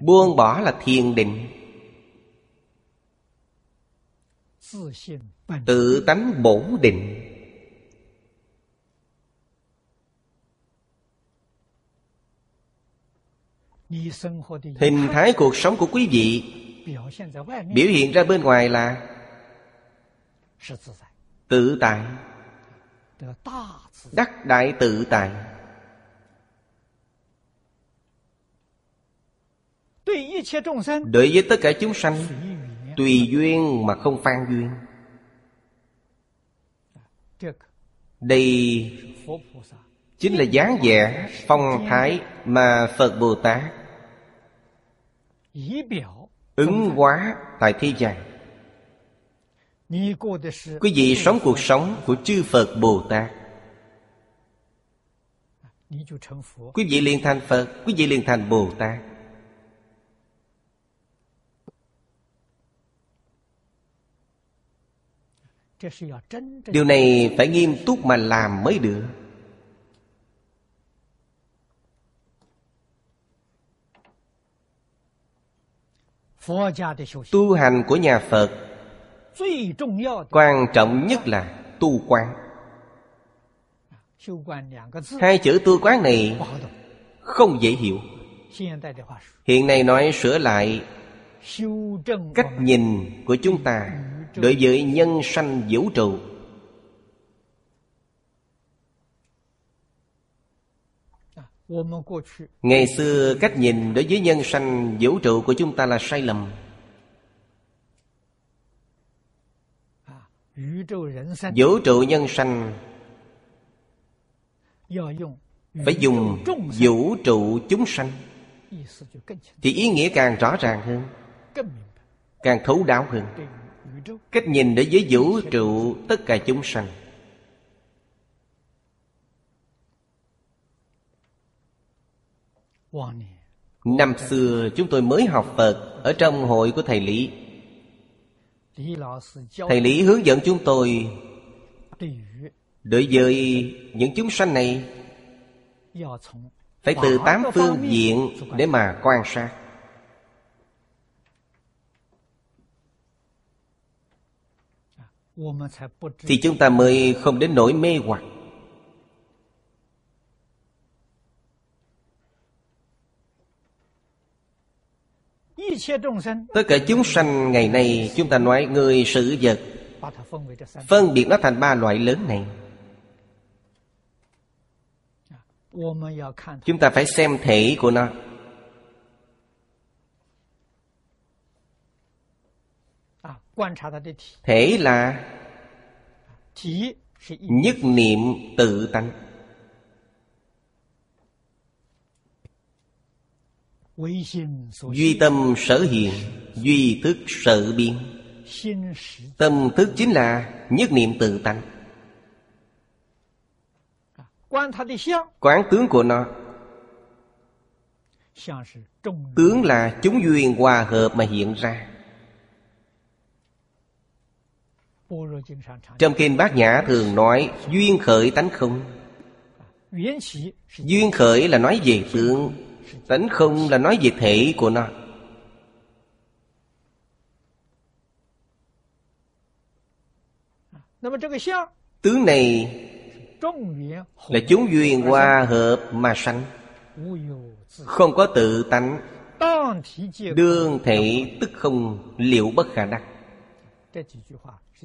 Buông bỏ là thiền định. Tự tánh bổn định. Hình thái cuộc sống của quý vị biểu hiện ra bên ngoài là tự tại đắc đại tự tại. Đối với tất cả chúng sanh, tùy duyên mà không phan duyên. Đây chính là dáng vẻ phong thái mà phật bồ tát ứng hóa tại thế gian. Quý vị sống cuộc sống của chư Phật Bồ Tát. Quý vị liền thành Phật Quý vị liền thành Bồ Tát. Điều này phải nghiêm túc mà làm mới được. Tu hành của nhà Phật quan trọng nhất là tu quán. hai chữ tu quán này không dễ hiểu. hiện nay nói sửa lại cách nhìn của chúng ta đối với nhân sanh vũ trụ. À, Ngày xưa cách nhìn đối với nhân sanh vũ trụ của chúng ta là sai lầm. vũ trụ nhân sanh phải dùng vũ trụ chúng sanh. thì ý nghĩa càng rõ ràng hơn càng thấu đáo hơn. Cách nhìn đối với vũ trụ tất cả chúng sanh. Năm xưa chúng tôi mới học phật ở trong hội của thầy lý thầy lý hướng dẫn chúng tôi đối với những chúng sanh này phải từ tám phương diện để mà quan sát. Thì chúng ta mới không đến nỗi mê hoặc. Tất cả chúng sanh ngày nay chúng ta nói người sự vật. Phân biệt nó thành ba loại lớn này. Chúng ta phải xem thể của nó. Thể là Nhất niệm tự tánh. Duy tâm sở hiện Duy thức sở biến Tâm thức chính là nhất niệm tự tăng. Quán tướng của nó. Tướng là chúng duyên hòa hợp mà hiện ra. Trong kinh Bát Nhã thường nói Duyên khởi tánh không. Duyên khởi là nói về tướng tánh không là nói về thể của nó. Tướng này là chúng duyên hòa hợp mà sanh. Không có tự tánh. Đương thể tức không liệu bất khả đắc.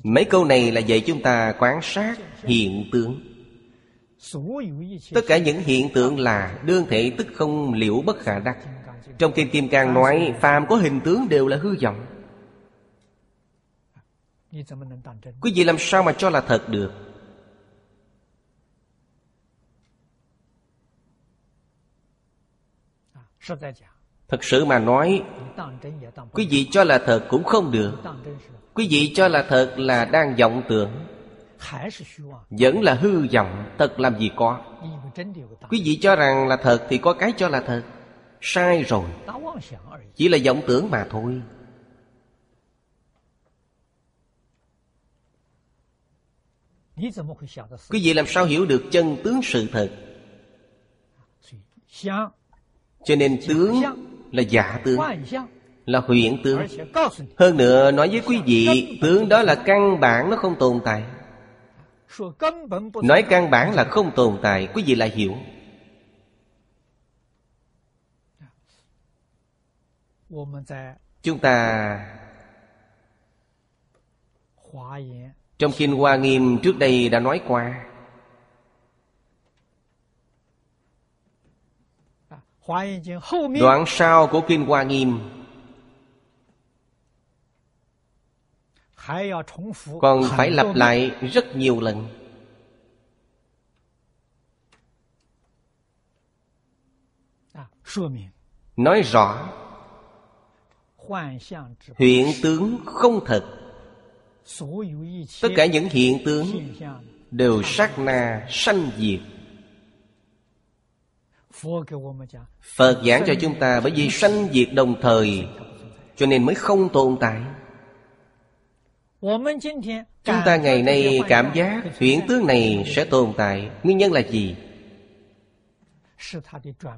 Mấy câu này là dạy chúng ta quán sát hiện tướng. Tất cả những hiện tượng là đương thể tức không liễu bất khả đắc. Trong Kim Kim Cang nói, phàm có hình tướng đều là hư vọng. Quý vị làm sao mà cho là thật được? Thật sự mà nói, Quý vị cho là thật cũng không được. Quý vị cho là thật là đang vọng tưởng. Vẫn là hư vọng Thật làm gì có. Quý vị cho rằng là thật Thì có cái cho là thật. Sai rồi. Chỉ là vọng tưởng mà thôi. Quý vị làm sao hiểu được chân tướng sự thật? Cho nên tướng là giả tướng Là huyễn tướng. Hơn nữa nói với quý vị Tướng đó là căn bản nó không tồn tại nói căn bản là không tồn tại quý vị lại hiểu. Chúng ta trong kinh hoa nghiêm trước đây đã nói qua. Đoạn sau của kinh hoa nghiêm còn phải lặp lại rất nhiều lần. Nói rõ. Hiện tướng không thật. Tất cả những hiện tướng đều sát na sanh diệt. Phật giảng cho chúng ta bởi vì sanh diệt đồng thời cho nên mới không tồn tại. Chúng ta ngày nay cảm giác huyễn tướng này sẽ tồn tại. Nguyên nhân là gì?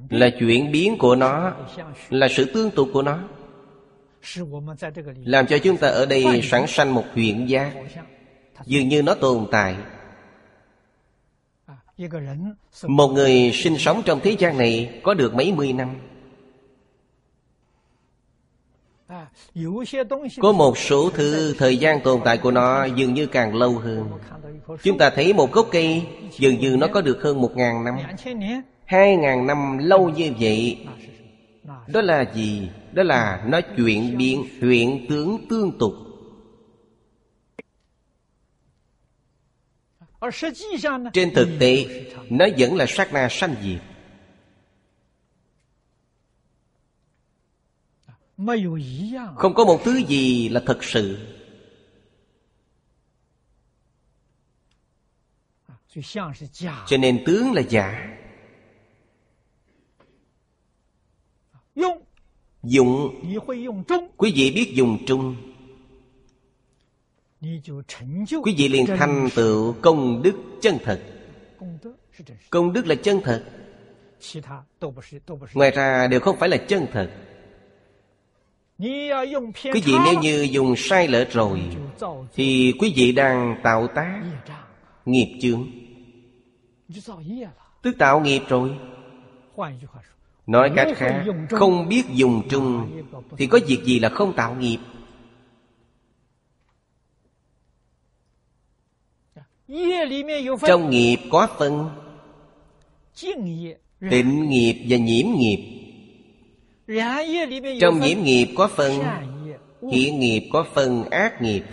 Là chuyển biến của nó Là sự tương tục của nó. Làm cho chúng ta ở đây sẵn sanh một huyện giác. Dường như nó tồn tại. Một người sinh sống trong thế gian này Có được mấy mươi năm. Có một số thứ thời gian tồn tại của nó dường như càng lâu hơn. Chúng ta thấy một gốc cây dường như nó có được hơn một ngàn năm. Hai ngàn năm lâu như vậy Đó là gì? Đó là nó chuyện biến huyện tướng tương tục. Trên thực tế Nó vẫn là sát na sanh diệt. không có một thứ gì là thật sự. Cho nên tướng là giả. Dụng quý vị biết dùng trung quý vị liền thành tựu công đức chân thật. Công đức là chân thật. Ngoài ra đều không phải là chân thật. Quý vị nếu như dùng sai lỡ rồi Thì quý vị đang tạo tác Nghiệp chướng. Tức tạo nghiệp rồi. Nói cách khác Không biết dùng trung Thì có việc gì là không tạo nghiệp? Trong nghiệp có phân Tịnh nghiệp và nhiễm nghiệp. Trong nhiễm nghiệp có phần Thiện nghiệp có phần ác nghiệp.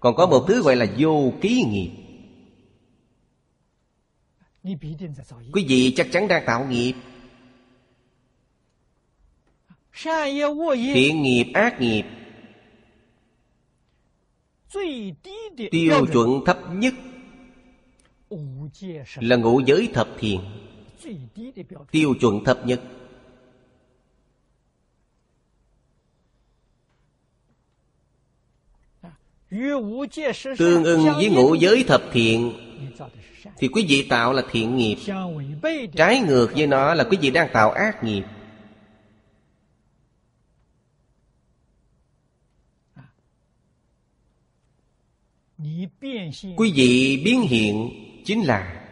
Còn có một thứ gọi là vô ký nghiệp. Quý vị chắc chắn đang tạo nghiệp. Thiện nghiệp, ác nghiệp. Tiêu chuẩn thấp nhất Là ngũ giới thập thiền. Tiêu chuẩn thấp nhất. Tương ưng với ngũ giới thập thiện。Thì quý vị tạo là thiện nghiệp。Trái ngược với nó là quý vị đang tạo ác nghiệp。Quý vị biến hiện chính là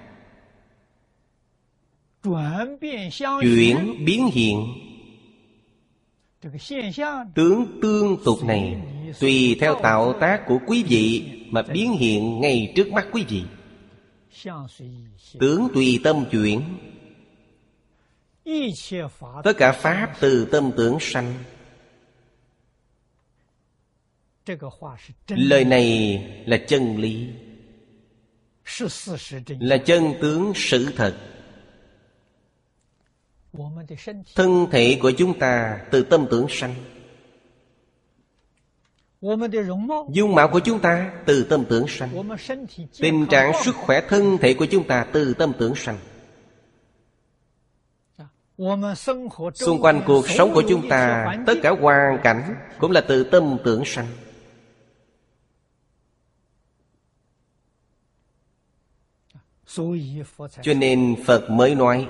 Chuyển biến hiện。Tướng tương tục này。tùy theo tạo tác của quý vị mà biến hiện ngay trước mắt quý vị. Tướng tùy tâm chuyển. Tất cả pháp từ tâm tưởng sanh. Lời này là chân lý. Là chân tướng sự thật. Thân thể của chúng ta từ tâm tưởng sanh. Dung mạo của chúng ta từ tâm tưởng sanh. Tình trạng sức khỏe thân thể của chúng ta từ tâm tưởng sanh. À, Xung quanh cuộc sống của chúng ta Tất cả hoàn cảnh cũng là từ tâm tưởng sanh. À, Cho nên Phật mới nói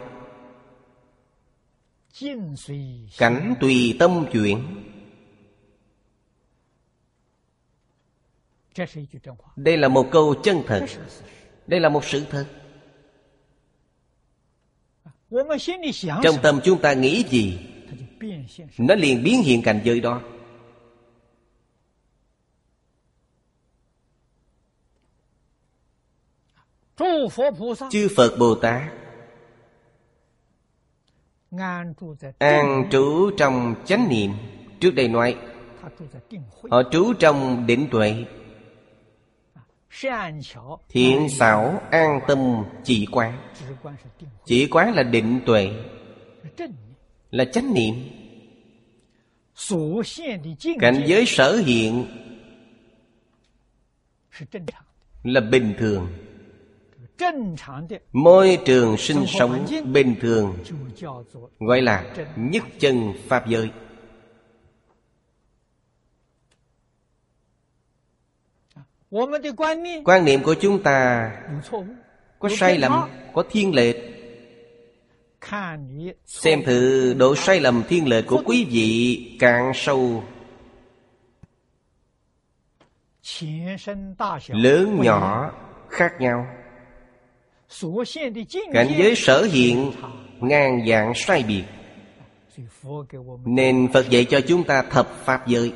Cảnh tùy tâm chuyển. đây là một câu chân thật. Đây là một sự thật. Trong tâm chúng ta nghĩ gì nó liền biến hiện cảnh giới đó. Chư phật bồ tát an trú trong chánh niệm. Trước đây nói họ trú trong định tuệ. Thiện xảo an tâm chỉ quán。Chỉ quán là định tuệ。Là chánh niệm。Cảnh giới sở hiện。Là bình thường。Môi trường sinh sống bình thường。Gọi là nhất chân Pháp giới。quan niệm của chúng ta có sai lầm có thiên lệch xem thử độ sai lầm thiên lệch của quý vị càng sâu. Lớn nhỏ khác nhau. cảnh giới sở hiện ngang dạng sai biệt. nên phật dạy cho chúng ta thập pháp giới.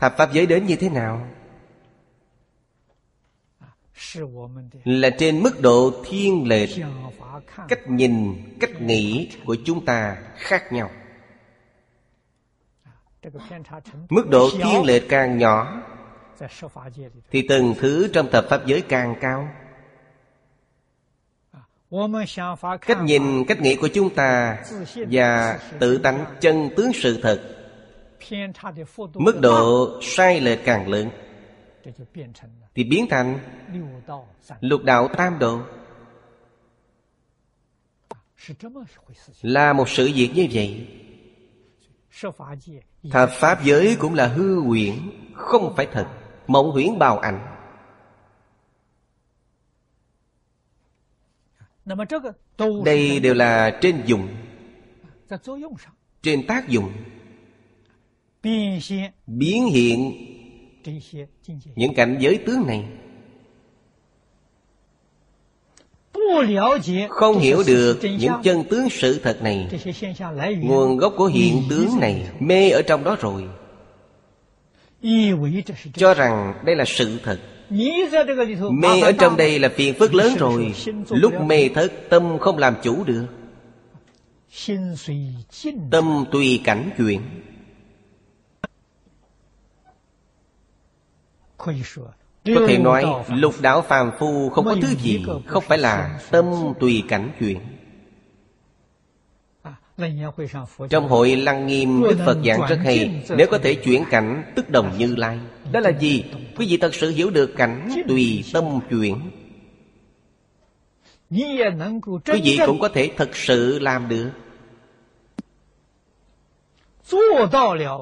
thập pháp giới đến như thế nào? là trên mức độ thiên lệch. cách nhìn cách nghĩ của chúng ta khác nhau. mức độ thiên lệch càng nhỏ thì từng thứ trong tập pháp giới càng cao. cách nhìn cách nghĩ của chúng ta và tự tánh chân tướng sự thật. mức độ sai lệch càng lớn thì biến thành lục đạo tam độ là một sự việc như vậy, thập pháp giới cũng là hư huyễn, không phải thật, mộng huyễn bào ảnh. Đây đều là trên dùng, trên tác dụng, biến hiện những cảnh giới tướng này không hiểu được những chân tướng sự thật này. nguồn gốc của hiện tướng này mê ở trong đó rồi. cho rằng đây là sự thật. mê ở trong đây là phiền phức lớn rồi. lúc mê thất tâm không làm chủ được. Tâm tùy cảnh chuyển. Có thể nói lục đạo phàm phu không có thứ gì Không phải là tâm tùy cảnh chuyển à, Trong hội Lăng Nghiêm Đức Phật giảng rất hay Nếu có thể chuyển cảnh tức đồng như lai Đó là gì? Quý vị thật sự hiểu được cảnh tùy tâm chuyển. Quý vị cũng có thể thật sự làm được.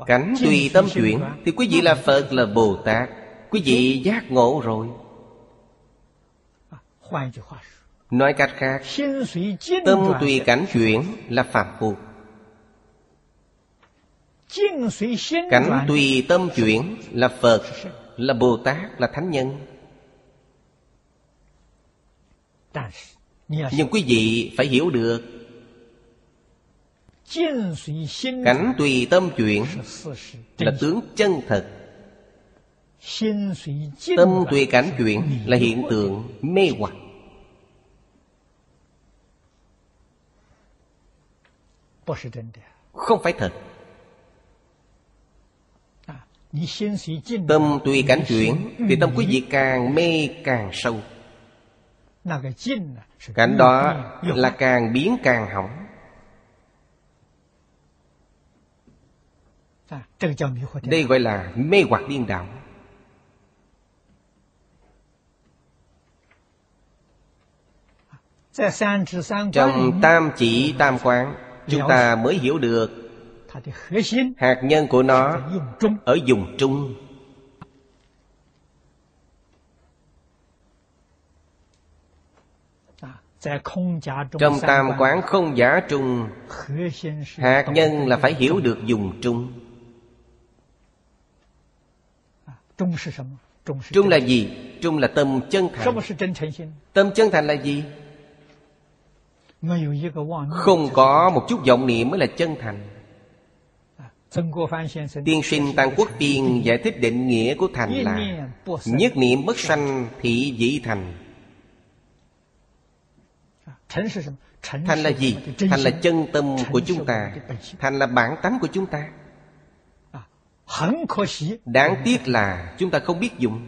Cảnh tùy tâm chuyển Thì quý vị là Phật là Bồ Tát. Quý vị giác ngộ rồi. Nói cách khác Tâm tùy cảnh chuyển là phạm phu Cảnh tùy tâm chuyển là Phật Là Bồ Tát, là Thánh Nhân. Nhưng quý vị phải hiểu được Cảnh tùy tâm chuyển Là tướng chân thật. Tâm tùy cảnh chuyển là hiện tượng mê hoặc. Không phải thật. Tâm tùy cảnh chuyển Thì tâm quý vị càng mê càng sâu. Cảnh đó là càng biến càng hỏng. Đây gọi là mê hoặc điên đạo trong tam chỉ tam quán chúng ta mới hiểu được hạt nhân của nó ở dùng trung. Trong tam quán. không giả trung. Hạt nhân là phải hiểu được dùng trung. Trung là gì? Trung là tâm chân thành. Tâm chân thành là gì? Không có một chút vọng niệm mới là chân thành. Tiên sinh Tăng Quốc Tiên giải thích định nghĩa của thành là Nhất niệm bất sanh thị dị thành. Thành là gì? Thành là chân tâm của chúng ta. Thành là bản tánh của chúng ta. Đáng tiếc là chúng ta không biết dùng.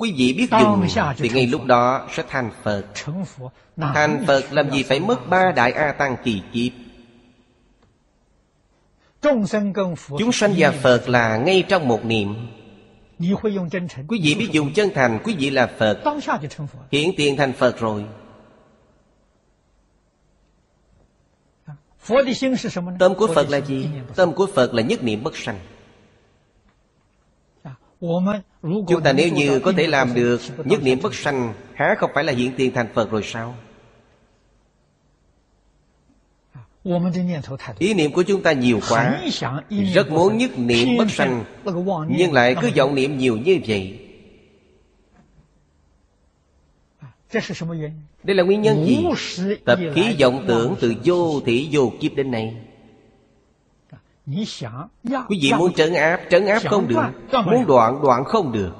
Quý vị biết dùng Thì ngay lúc đó sẽ thành Phật. Thành Phật? Làm gì phải mất ba đại A Tăng kỳ kiếp? Chúng sanh và Phật là ngay trong một niệm. Quý vị biết dùng chân thành Quý vị là Phật. Hiện tiền thành Phật rồi. Tâm của Phật là gì? Tâm của Phật là nhất niệm bất sanh. Chúng ta nếu như có thể làm được Nhất niệm bất sanh Há không phải là hiện tiền thành Phật rồi sao? Ý niệm của chúng ta nhiều quá Rất muốn nhất niệm bất sanh Nhưng lại cứ vọng niệm nhiều như vậy. Đây là nguyên nhân gì? Tập khí vọng tưởng từ vô thị vô kiếp đến nay. Quý vị muốn trấn áp Trấn áp không được. Muốn đoạn đoạn không được.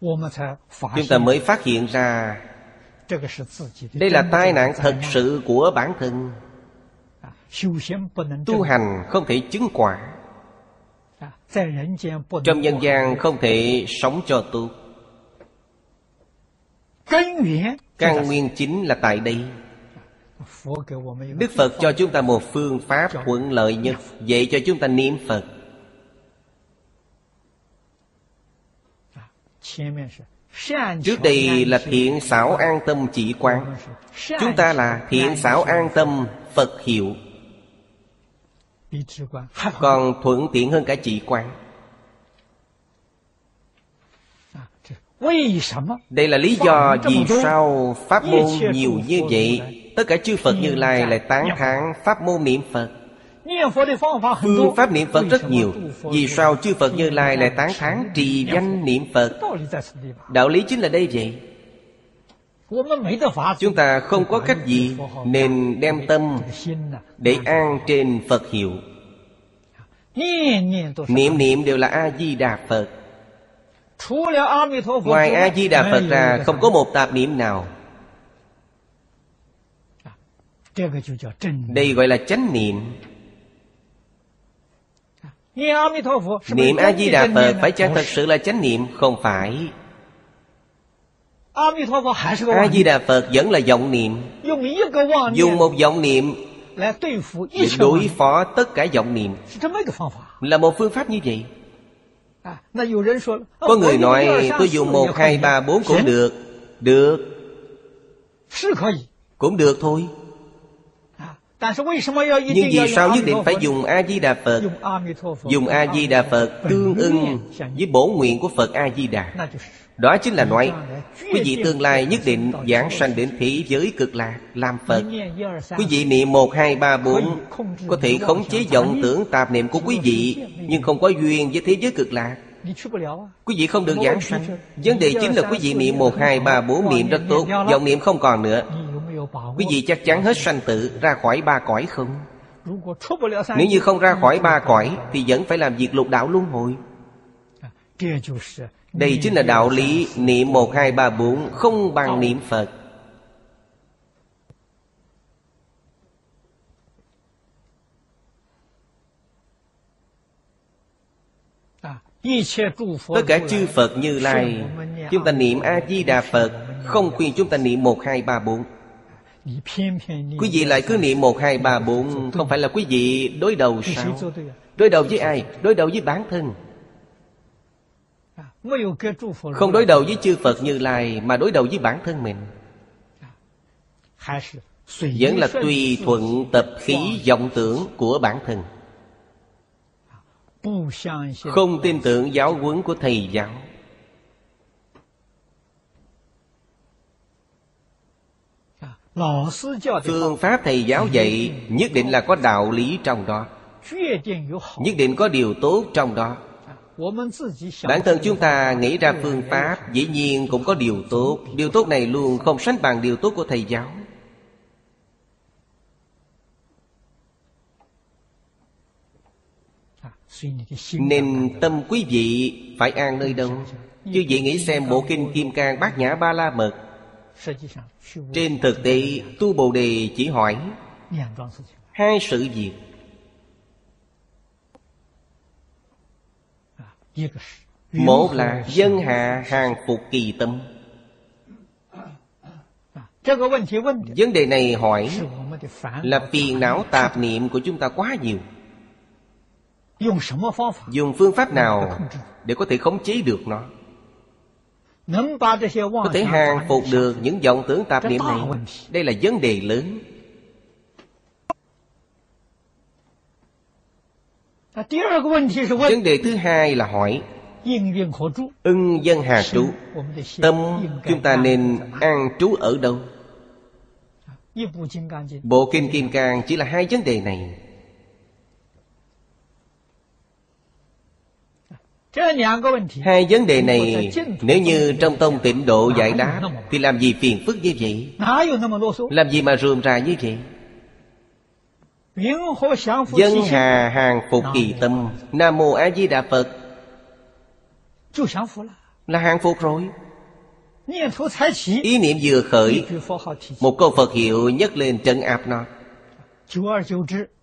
Chúng ta mới phát hiện ra Đây là tai nạn thật sự của bản thân. Tu hành không thể chứng quả. Trong nhân gian không thể sống cho tu Căn nguyên chính là tại đây. Đức Phật cho chúng ta một phương pháp thuận lợi nhất. Dạ. Dạy cho chúng ta niệm Phật. À, Trước đây là thiện xảo an tâm chỉ quán. Chúng ta là thiện xảo an tâm Phật hiệu. Còn thuận tiện hơn cả chỉ quán. À, đây là lý do vì sao Pháp môn nhiều như vậy? Tất cả chư Phật Như Lai lại tán thán Pháp môn niệm Phật. Phương pháp niệm Phật rất nhiều. Vì sao chư Phật Như Lai lại tán thán trì danh niệm Phật? Đạo lý chính là đây vậy. Chúng ta không có cách gì Nên đem tâm Để an trên Phật hiệu. Niệm niệm đều là A-di-đà Phật. Ngoài A-di-đà Phật ra Không có một tạp niệm nào. Đây gọi là chánh niệm. Niệm A-di-đà Phật phải chăng thật sự là chánh niệm? Không phải. A-di-đà Phật vẫn là vọng niệm. Dùng một vọng niệm Để đối phó tất cả vọng niệm. Là một phương pháp như vậy. À, có người nói ờ, tôi dùng 1, 2, 3, 4 cũng được. Được. Cũng được thôi. Nhưng vì sao nhất định phải dùng A-di-đà Phật? Dùng A-di-đà Phật tương ưng với bổ nguyện của Phật A-di-đà. Đó chính là nói Quý vị tương lai nhất định giảng sanh đến thế giới cực lạc làm Phật. Quý vị niệm 1, 2, 3, 4 Có thể khống chế vọng tưởng tạp niệm của quý vị Nhưng không có duyên với thế giới cực lạc. Quý vị không được giảng sanh. Vấn đề chính là quý vị niệm 1, 2, 3, 4 niệm rất tốt Vọng niệm không còn nữa. Quý vị chắc chắn hết sanh tử ra khỏi ba cõi không? Nếu như không ra khỏi ba cõi Thì vẫn phải làm việc lục đạo luân hồi. Đây chính là đạo lý niệm 1, 2, 3, 4 Không bằng niệm Phật. Tất cả chư Phật như lai Chúng ta niệm A-di-đà Phật Không khuyên chúng ta niệm 1, 2, 3, 4 Quý vị lại cứ niệm 1, 2, 3, 4 Không phải là quý vị đối đầu sao? Đối đầu với ai? Đối đầu với bản thân. Không đối đầu với chư Phật Như Lai Mà đối đầu với bản thân mình. Vẫn là tùy thuận tập khí vọng tưởng của bản thân. Không tin tưởng giáo huấn của thầy giáo. phương pháp thầy giáo dạy nhất định là có đạo lý trong đó. nhất định có điều tốt trong đó. bản thân chúng ta nghĩ ra phương pháp dĩ nhiên cũng có điều tốt. Điều tốt này luôn không sánh bằng điều tốt của thầy giáo. À, Nên tâm quý vị phải an nơi đâu? Chứ vị nghĩ xem bộ kinh kim cang bát nhã ba la mật trên thực tế tu bồ đề chỉ hỏi hai sự việc. À, một là dân hạ hàng phục kỳ tâm. À, vấn đề này hỏi là phiền não tạp niệm của chúng ta quá nhiều. Dùng phương pháp nào để có thể khống chế được nó? có thể hàng phục được những vọng tưởng tạp niệm này. đây là vấn đề lớn. Vấn đề thứ hai là hỏi ưng dân hà trú tâm chúng ta nên an trú ở đâu? Bộ kinh kim cang chỉ là hai vấn đề này. Hai vấn đề này Nếu như trong tông tịnh độ giải đáp Thì làm gì phiền phức như vậy? Làm gì mà rườm rà như vậy? Dân hà hàng phục kỳ tâm Nam mô A Di Đà Phật. Là hàng phục rồi. Ý niệm vừa khởi Một câu Phật hiệu nhất lên trấn áp nó.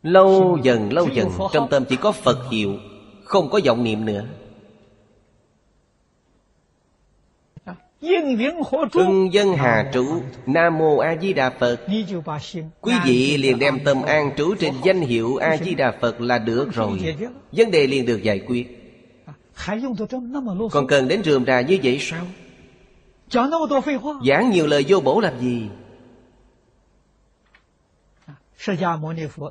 Lâu dần lâu dần Trong tâm chỉ có Phật hiệu Không có vọng niệm nữa. Ưng dân hà trụ Nam Mô A Di Đà Phật. Quý vị liền đem tâm an trú trên danh hiệu A Di Đà Phật là được rồi. Vấn đề liền được giải quyết. Còn cần đến rườm rà như vậy sao? Giảng nhiều lời vô bổ làm gì?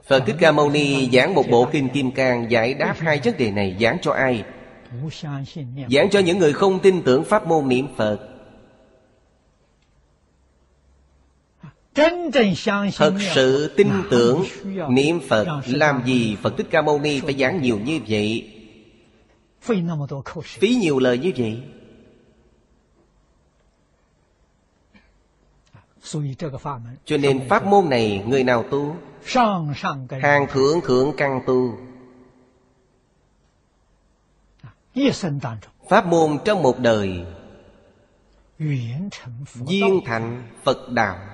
Phật. Thích Ca Mâu Ni giảng một bộ Kinh Kim Cang Giải đáp hai vấn đề này giảng cho ai? Giảng cho những người không tin tưởng Pháp môn niệm Phật. Thật sự tin tưởng niệm Phật Làm gì Phật Thích Ca Mâu Ni phải giảng nhiều như vậy? Phí nhiều lời như vậy? Cho nên pháp môn này người nào tu? Hàng thượng thượng căn tu. Pháp môn trong một đời. Duyên thành Phật Đạo.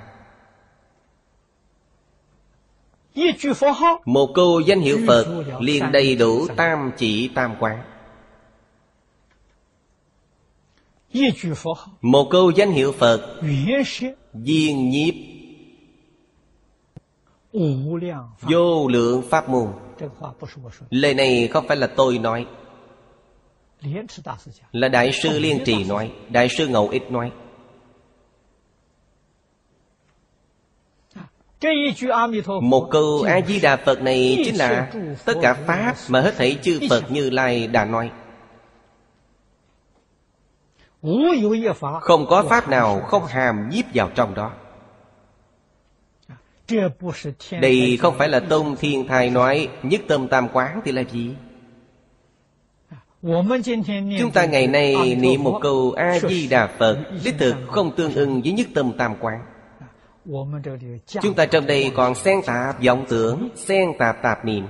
Một câu danh hiệu Phật liền đầy đủ tam chỉ tam quán. Một câu danh hiệu Phật Viên nhiếp. Vô lượng pháp môn. Lời này không phải là tôi nói. Là Đại sư Liên Trì nói Đại sư Ngậu Ích nói. Một câu A-di-đà Phật này chính là Tất cả Pháp mà hết thảy chư Phật Như Lai đã nói Không có Pháp nào không hàm nhiếp vào trong đó. Đây không phải là Tông Thiên Thai nói Nhất tâm tam quán thì là gì? Chúng ta ngày nay niệm một câu A-di-đà Phật Đích thực không tương ưng với nhất tâm tam quán. Chúng ta trong đây còn xen tạp vọng tưởng Xen tạp tạp niệm.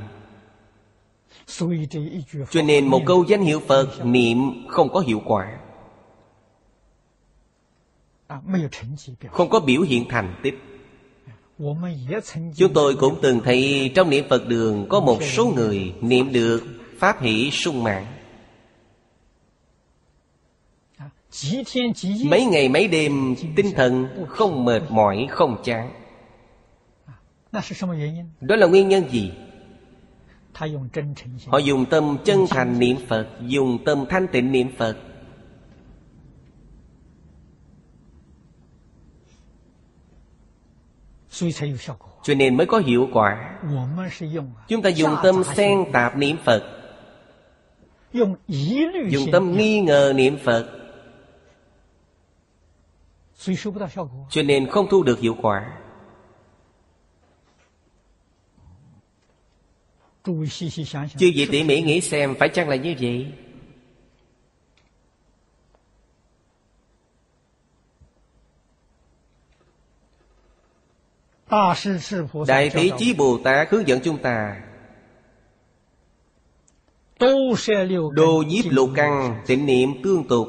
Cho nên một câu danh hiệu Phật Niệm không có hiệu quả. À, không có biểu hiện thành tích. Chúng tôi cũng từng thấy trong niệm Phật đường Có một số người niệm được Pháp hỷ sung mạng Mấy ngày mấy đêm tinh thần không mệt mỏi không chán. Đó là nguyên nhân gì? Họ dùng tâm chân thành niệm Phật Dùng tâm thanh tịnh niệm Phật. Cho nên mới có hiệu quả. Chúng ta dùng tâm xen tạp niệm Phật. Dùng tâm nghi ngờ niệm Phật. Cho nên không thu được hiệu quả. Chư vị tỉ mỉ nghĩ xem phải chăng là như vậy? Đại Thế Chí Bồ Tát hướng dẫn chúng ta. Đô nhiếp lục căn tịnh niệm tương tục.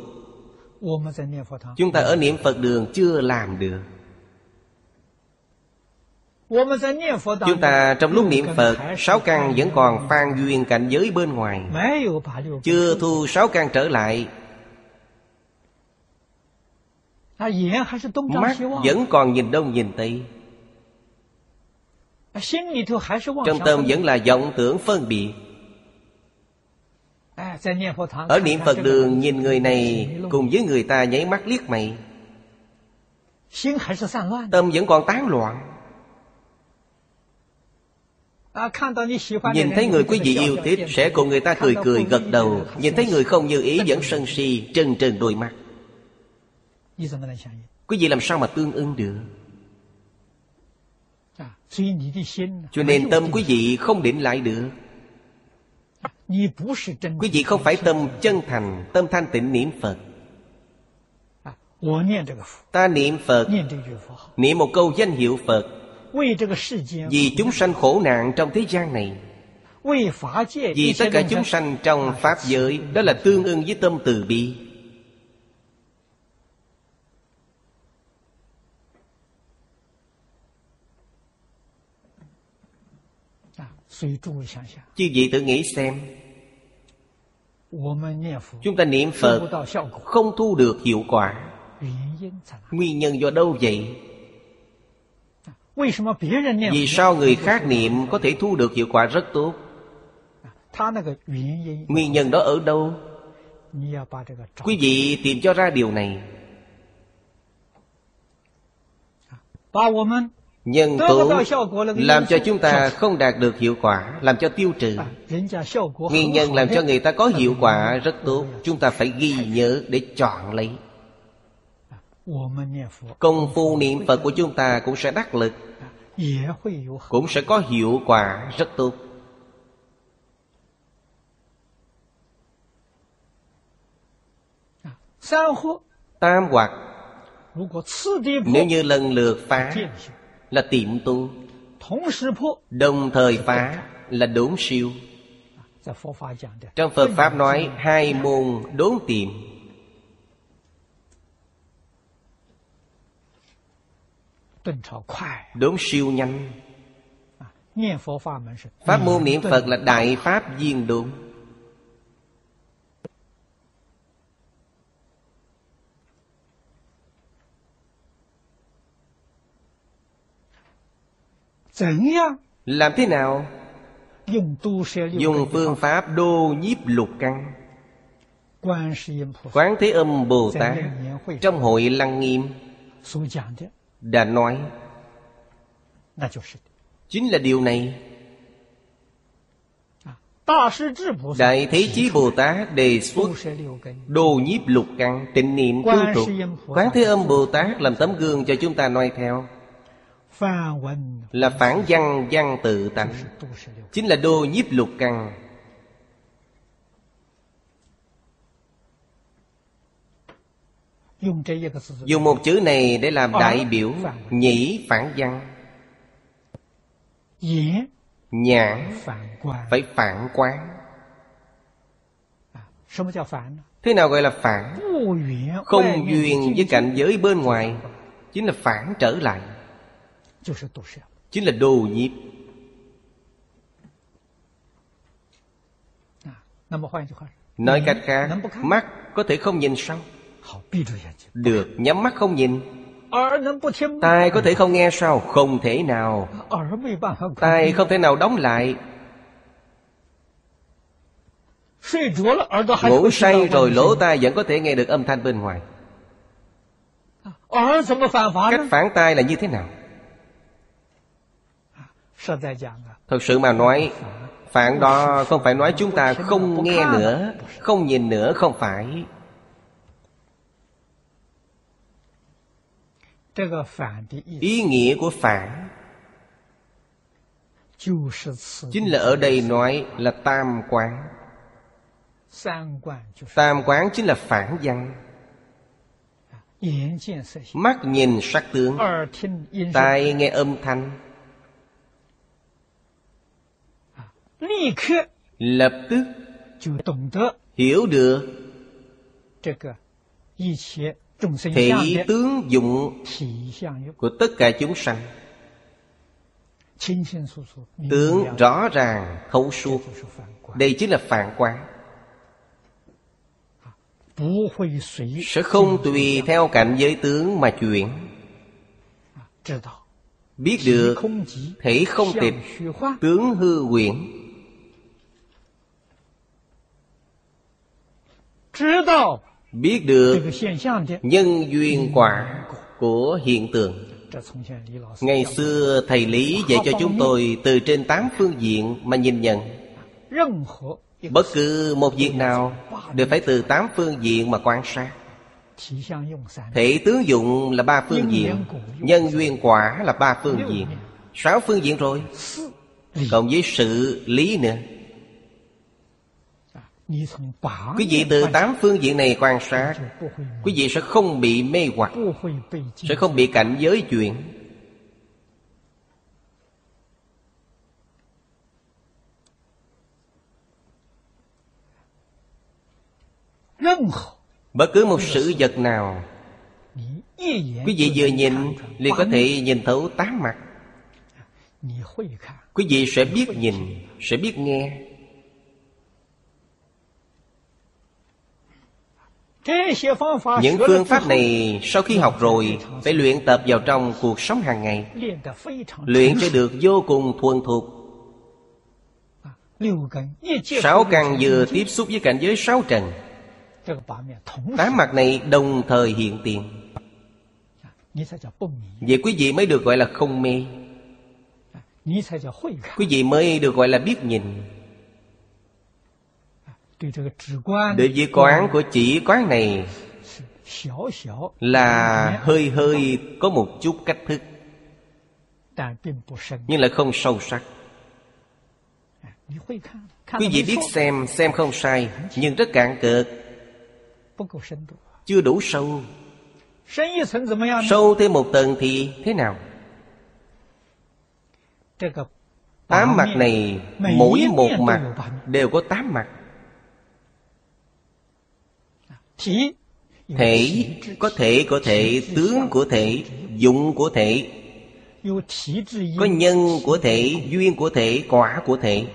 Chúng ta ở niệm Phật đường chưa làm được. Chúng ta trong lúc niệm Phật Sáu căn vẫn còn phan duyên cảnh giới bên ngoài. Chưa thu sáu căn trở lại. Mắt vẫn còn nhìn đông nhìn tây. Trong tâm vẫn là vọng tưởng phân biệt. Ở niệm Phật đường nhìn người này Cùng với người ta nháy mắt liếc mày. Tâm vẫn còn tán loạn. Nhìn thấy người quý vị yêu thích Sẽ cùng người ta cười cười gật đầu. Nhìn thấy người không như ý vẫn sân si trừng trừng đôi mắt. Quý vị làm sao mà tương ưng được? Cho nên tâm quý vị không định lại được. Quý vị không phải tâm chân thành Tâm thanh tịnh niệm Phật. Ta niệm Phật Niệm một câu danh hiệu Phật. Vì chúng sanh khổ nạn trong thế gian này. Vì tất cả chúng sanh trong Pháp giới Đó là tương ưng với tâm từ bi. chứ vị tự nghĩ xem Chúng ta niệm Phật không thu được hiệu quả。Nguyên nhân do đâu vậy? Vì sao người khác niệm có thể thu được hiệu quả rất tốt? Nguyên nhân đó ở đâu? Quý vị tìm cho ra điều này。nhân tố làm cho chúng ta không đạt được hiệu quả làm cho tiêu trừ. À, Nguyên nhân làm cho người ta có hiệu quả rất tốt chúng ta phải ghi nhớ để chọn lấy. Công phu niệm phật của chúng ta cũng sẽ đắc lực cũng sẽ có hiệu quả rất tốt. À, Tam hoặc nếu như lần lượt phá là tiệm tu. Đồng thời phá là đốn siêu. Trong Phật Pháp nói hai môn đốn tiệm. Đốn siêu nhanh. Pháp môn niệm Phật là Đại Pháp Viên Đốn. Làm thế nào? Dùng phương pháp đô nhiếp lục căn. Quán Thế Âm Bồ Tát. Trong hội Lăng Nghiêm. Đã nói. Chính là điều này. Đại Thế Chí Bồ Tát đề xuất Đồ nhiếp lục căn tịnh niệm tu tục Quán Thế Âm Bồ Tát làm tấm gương cho chúng ta noi theo là phản văn văn tự tánh. Chính là đô nhiếp lục căn. Dùng một chữ này để làm đại biểu nhĩ phản văn. Nhãn phải phản quán. Thế nào gọi là phản? Không duyên với cảnh giới bên ngoài, chính là phản trở lại chính là đồ nhiếp nói cách khác mắt có thể không nhìn sao được nhắm mắt không nhìn。tai có thể không nghe sao không thể nào。tai không thể nào đóng lại。ngủ say rồi lỗ tai vẫn có thể nghe được âm thanh bên ngoài。cách phản tai là như thế nào？Thật sự mà nói Phản đó không phải nói chúng ta không nghe nữa Không nhìn nữa không phải. Ý nghĩa của phản Chính là ở đây nói là tam quán. Tam quán chính là phản văn. Mắt nhìn sắc tướng. Tai nghe âm thanh. lập tức. Hiểu được. Thị tướng dụng của tất cả chúng sanh. Tướng rõ ràng thấu suốt đây chính là phản quán sẽ không tùy theo cảnh giới tướng mà chuyển. Biết được thể không tịch tướng hư quyển. biết được nhân duyên quả của hiện tượng. ngày xưa thầy lý dạy cho chúng tôi từ trên tám phương diện mà nhìn nhận. bất cứ một việc nào đều phải từ tám phương diện mà quan sát. thể tướng dụng là ba phương diện nhân duyên quả là ba phương diện. sáu phương diện rồi. Cộng với sự lý nữa. Quý vị từ tám phương diện này quan sát Quý vị sẽ không bị mê hoặc Sẽ không bị cảnh giới chuyện. Bất cứ một sự vật nào Quý vị vừa nhìn liền có thể nhìn thấu tám mặt. Quý vị sẽ biết nhìn Sẽ biết nghe. những phương pháp này sau khi học rồi phải luyện tập vào trong cuộc sống hàng ngày. Luyện cho được vô cùng thuần thục sáu căn vừa tiếp xúc với cảnh giới sáu trần. Tám mặt này đồng thời hiện tiền. Vậy quý vị mới được gọi là không mê. Quý vị mới được gọi là biết nhìn. Đối với quán của chỉ quán này Là hơi hơi có một chút cách thức. Nhưng lại không sâu sắc. Quý vị biết xem, xem không sai Nhưng rất cạn cợt Chưa đủ sâu. Sâu thêm một tầng thì thế nào? Tám mặt này Mỗi một mặt đều có tám mặt. Thể có thể có thể Tướng của thể Dụng của thể. Có nhân của thể Duyên của thể Quả của thể.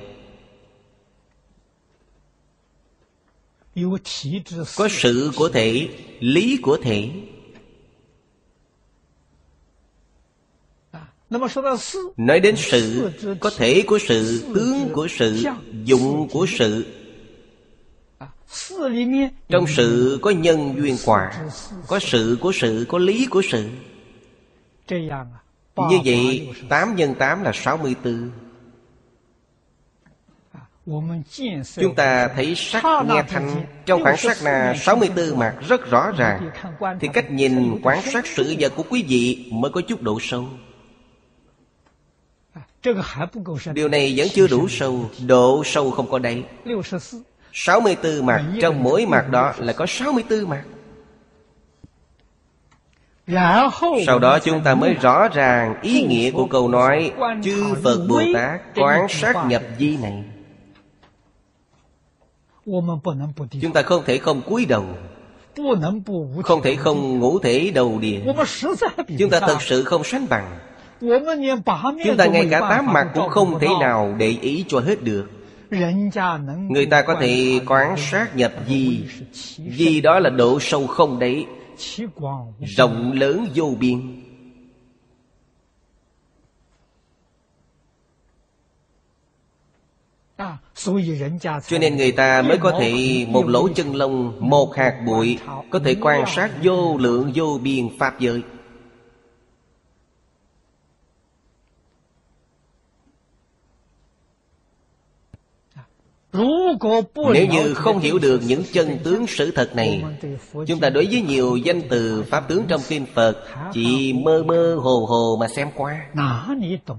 Có sự của thể Lý của thể. Nói đến sự Có thể của sự Tướng của sự Dụng của sự trong sự có nhân duyên quả, có sự của sự, có lý của sự. Như vậy 8 nhân 8 là 64 Chúng ta thấy sắc nghe thanh. Trong khoảng sắc là 64 mặt rất rõ ràng. Thì cách nhìn quan sát sự vật của quý vị Mới có chút độ sâu. Điều này vẫn chưa đủ sâu. Độ sâu không có đấy 64 mặt Trong mỗi mặt đó là có 64 mặt. Sau đó chúng ta mới rõ ràng ý nghĩa của câu nói Chư Phật Bồ Tát quán sát nhập di này. Chúng ta không thể không cúi đầu. Không thể không ngủ thể đầu địa Chúng ta thật sự không sánh bằng. Chúng ta ngay cả tám mặt cũng không thể nào để ý cho hết được. Người ta có thể quan sát nhập gì? Gì đó là độ sâu không đấy. Rộng lớn vô biên. Cho nên người ta mới có thể một lỗ chân lông, Một hạt bụi, Có thể quan sát vô lượng vô biên Pháp giới. Nếu như không hiểu được những chân tướng sự thật này Chúng ta đối với nhiều danh từ Pháp tướng trong Kinh Phật Chỉ mơ mơ hồ hồ mà xem qua.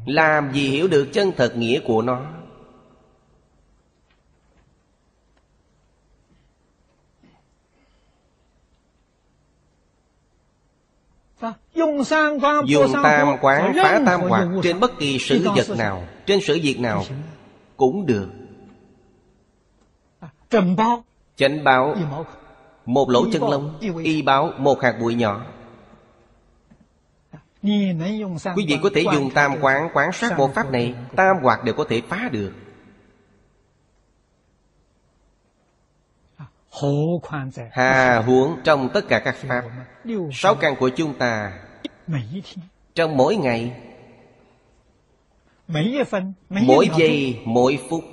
Làm gì hiểu được chân thật nghĩa của nó? Dùng tam quán phá tam hoạt Trên bất kỳ sự vật nào Trên sự việc nào Cũng được Chánh báo Một lỗ chân lông Y báo một hạt bụi nhỏ. Quý vị có thể dùng tam quán quán sát một pháp này Tam hoạt đều có thể phá được. Hà huống trong tất cả các pháp. Sáu căn của chúng ta. Trong mỗi ngày Mỗi giây, mỗi phút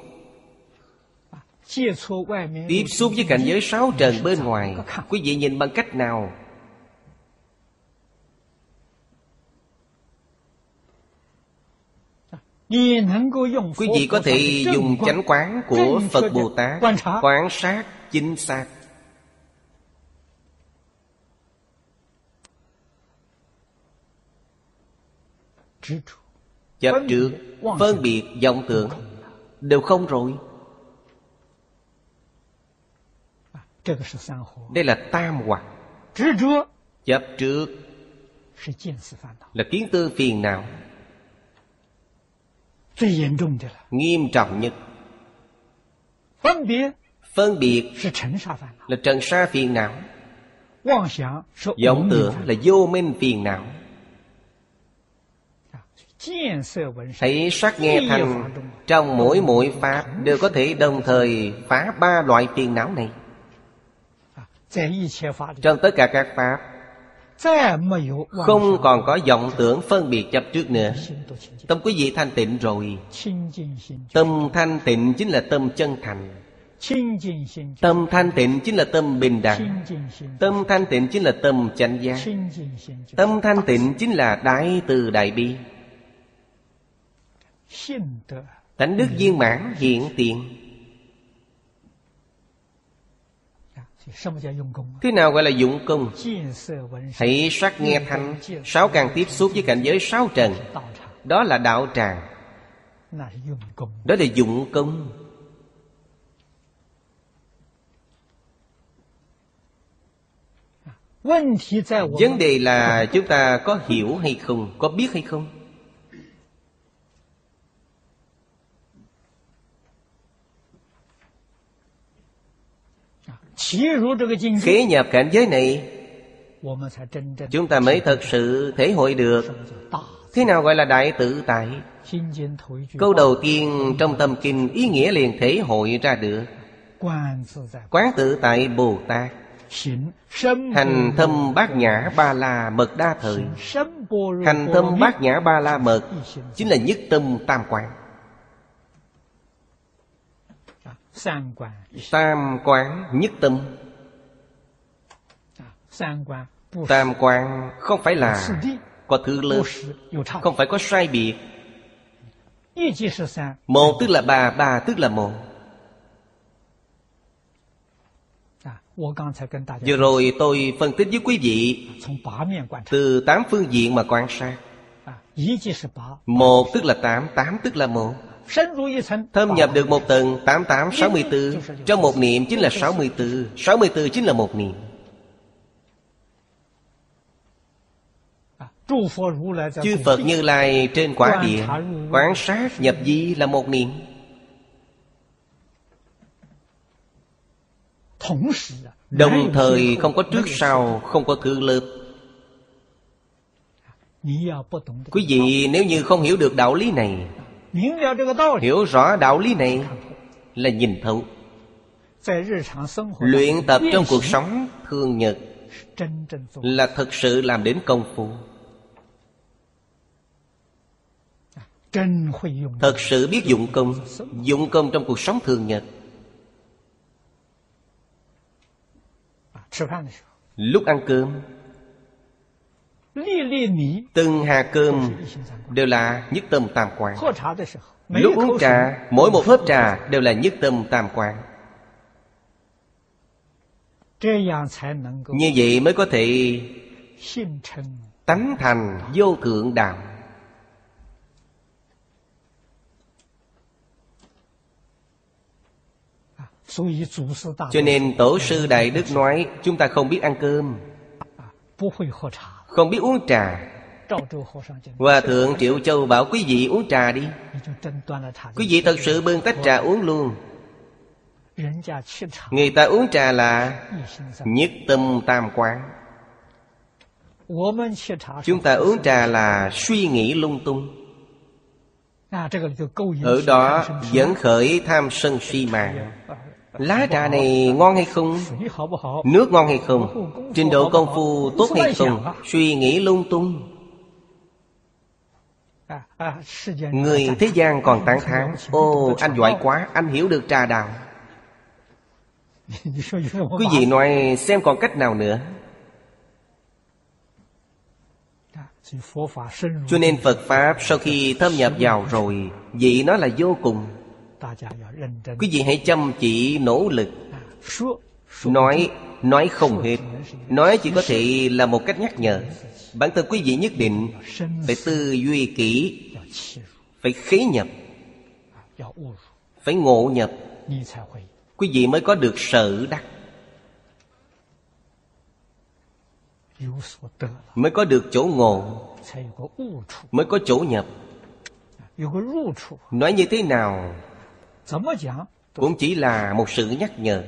Tiếp xúc với cảnh giới sáu trần bên ngoài Quý vị nhìn bằng cách nào? Quý vị có thể dùng chánh quán của Phật Bồ Tát Quán sát chính xác. Chấp trước Phân biệt vọng tưởng Đều không rồi Đây là tam hoặc Chấp trước. Là kiến tư phiền não. Nghiêm trọng nhất. Phân biệt là trần sa phiền não. vọng tưởng là vô minh phiền não. Thấy sắc nghe thành Trong mỗi mỗi pháp Đều có thể đồng thời phá ba loại phiền não này Trong tất cả các pháp Không còn có vọng tưởng phân biệt chấp trước nữa. Tâm quý vị thanh tịnh rồi. Tâm thanh tịnh chính là tâm chân thành. Tâm thanh tịnh chính là tâm bình đẳng. Tâm thanh tịnh chính là tâm chánh giác. Tâm thanh tịnh chính là đại từ đại bi. Tánh đức viên mãn hiện tiện Thế nào gọi là dụng công? Hãy sắc nghe thanh Sáu càng tiếp xúc với cảnh giới sáu trần. Đó là đạo tràng. Đó là dụng công. Vấn đề là chúng ta có hiểu hay không? Có biết hay không Khế nhập cảnh giới này Chúng ta mới thật sự thể hội được. Thế nào gọi là đại tự tại? Câu đầu tiên trong tâm kinh Ý nghĩa liền thể hội ra được. Quán tự tại Bồ Tát. Hành thâm bát nhã ba la mật đa thời. Hành thâm bát nhã ba la mật Chính là nhất tâm tam quán Tam quán nhất tâm. Tam quán không phải là có thứ lớn Không phải có sai biệt. Một tức là ba, ba tức là một. Vừa rồi tôi phân tích với quý vị Từ tám phương diện mà quan sát. Một tức là tám, tám tức là một Thâm nhập được một tầng 88, 64 Trong một niệm chính là 64 64 chính là một niệm. Chư Phật Như Lai trên quả địa Quán sát nhập di là một niệm. Đồng thời không có trước sau Không có thứ lớp. Quý vị nếu như không hiểu được đạo lý này hiểu rõ đạo lý này là nhìn thấu. luyện tập trong cuộc sống thường nhật là thực sự làm đến công phu. À, Thật sự biết dụng công dụng công trong cuộc sống thường nhật. Lúc ăn cơm Từng hà cơm đều là nhất tâm tam quan Lúc uống trà, mỗi một hớp trà đều là nhất tâm tam quan Như vậy mới có thể tánh thành vô thượng đạo. Cho nên Tổ sư Đại Đức nói Chúng ta không biết ăn cơm. Không biết uống trà. Hòa thượng Triệu Châu bảo, quý vị uống trà đi. Quý vị thật sự bưng tách trà uống luôn. Người ta uống trà là Nhất tâm tam quán. Chúng ta uống trà là suy nghĩ lung tung. Ở đó dẫn khởi tham sân si mạng Lá trà này ngon hay không? Nước ngon hay không? Trình độ công phu tốt hay không? Suy nghĩ lung tung Người thế gian còn tán thán, Ô, anh giỏi quá, Anh hiểu được trà đạo Quý vị nói xem còn cách nào nữa Cho nên Phật Pháp sau khi thâm nhập vào rồi Vậy nó là vô cùng quý vị hãy chăm chỉ nỗ lực. Nói nói không hết. Nói chỉ có thể là một cách nhắc nhở. Bản thân quý vị nhất định phải tư duy kỹ phải khế nhập phải ngộ nhập. Quý vị mới có được sự đắc mới có được chỗ ngộ mới có chỗ nhập. Nói như thế nào? Cũng chỉ là một sự nhắc nhở.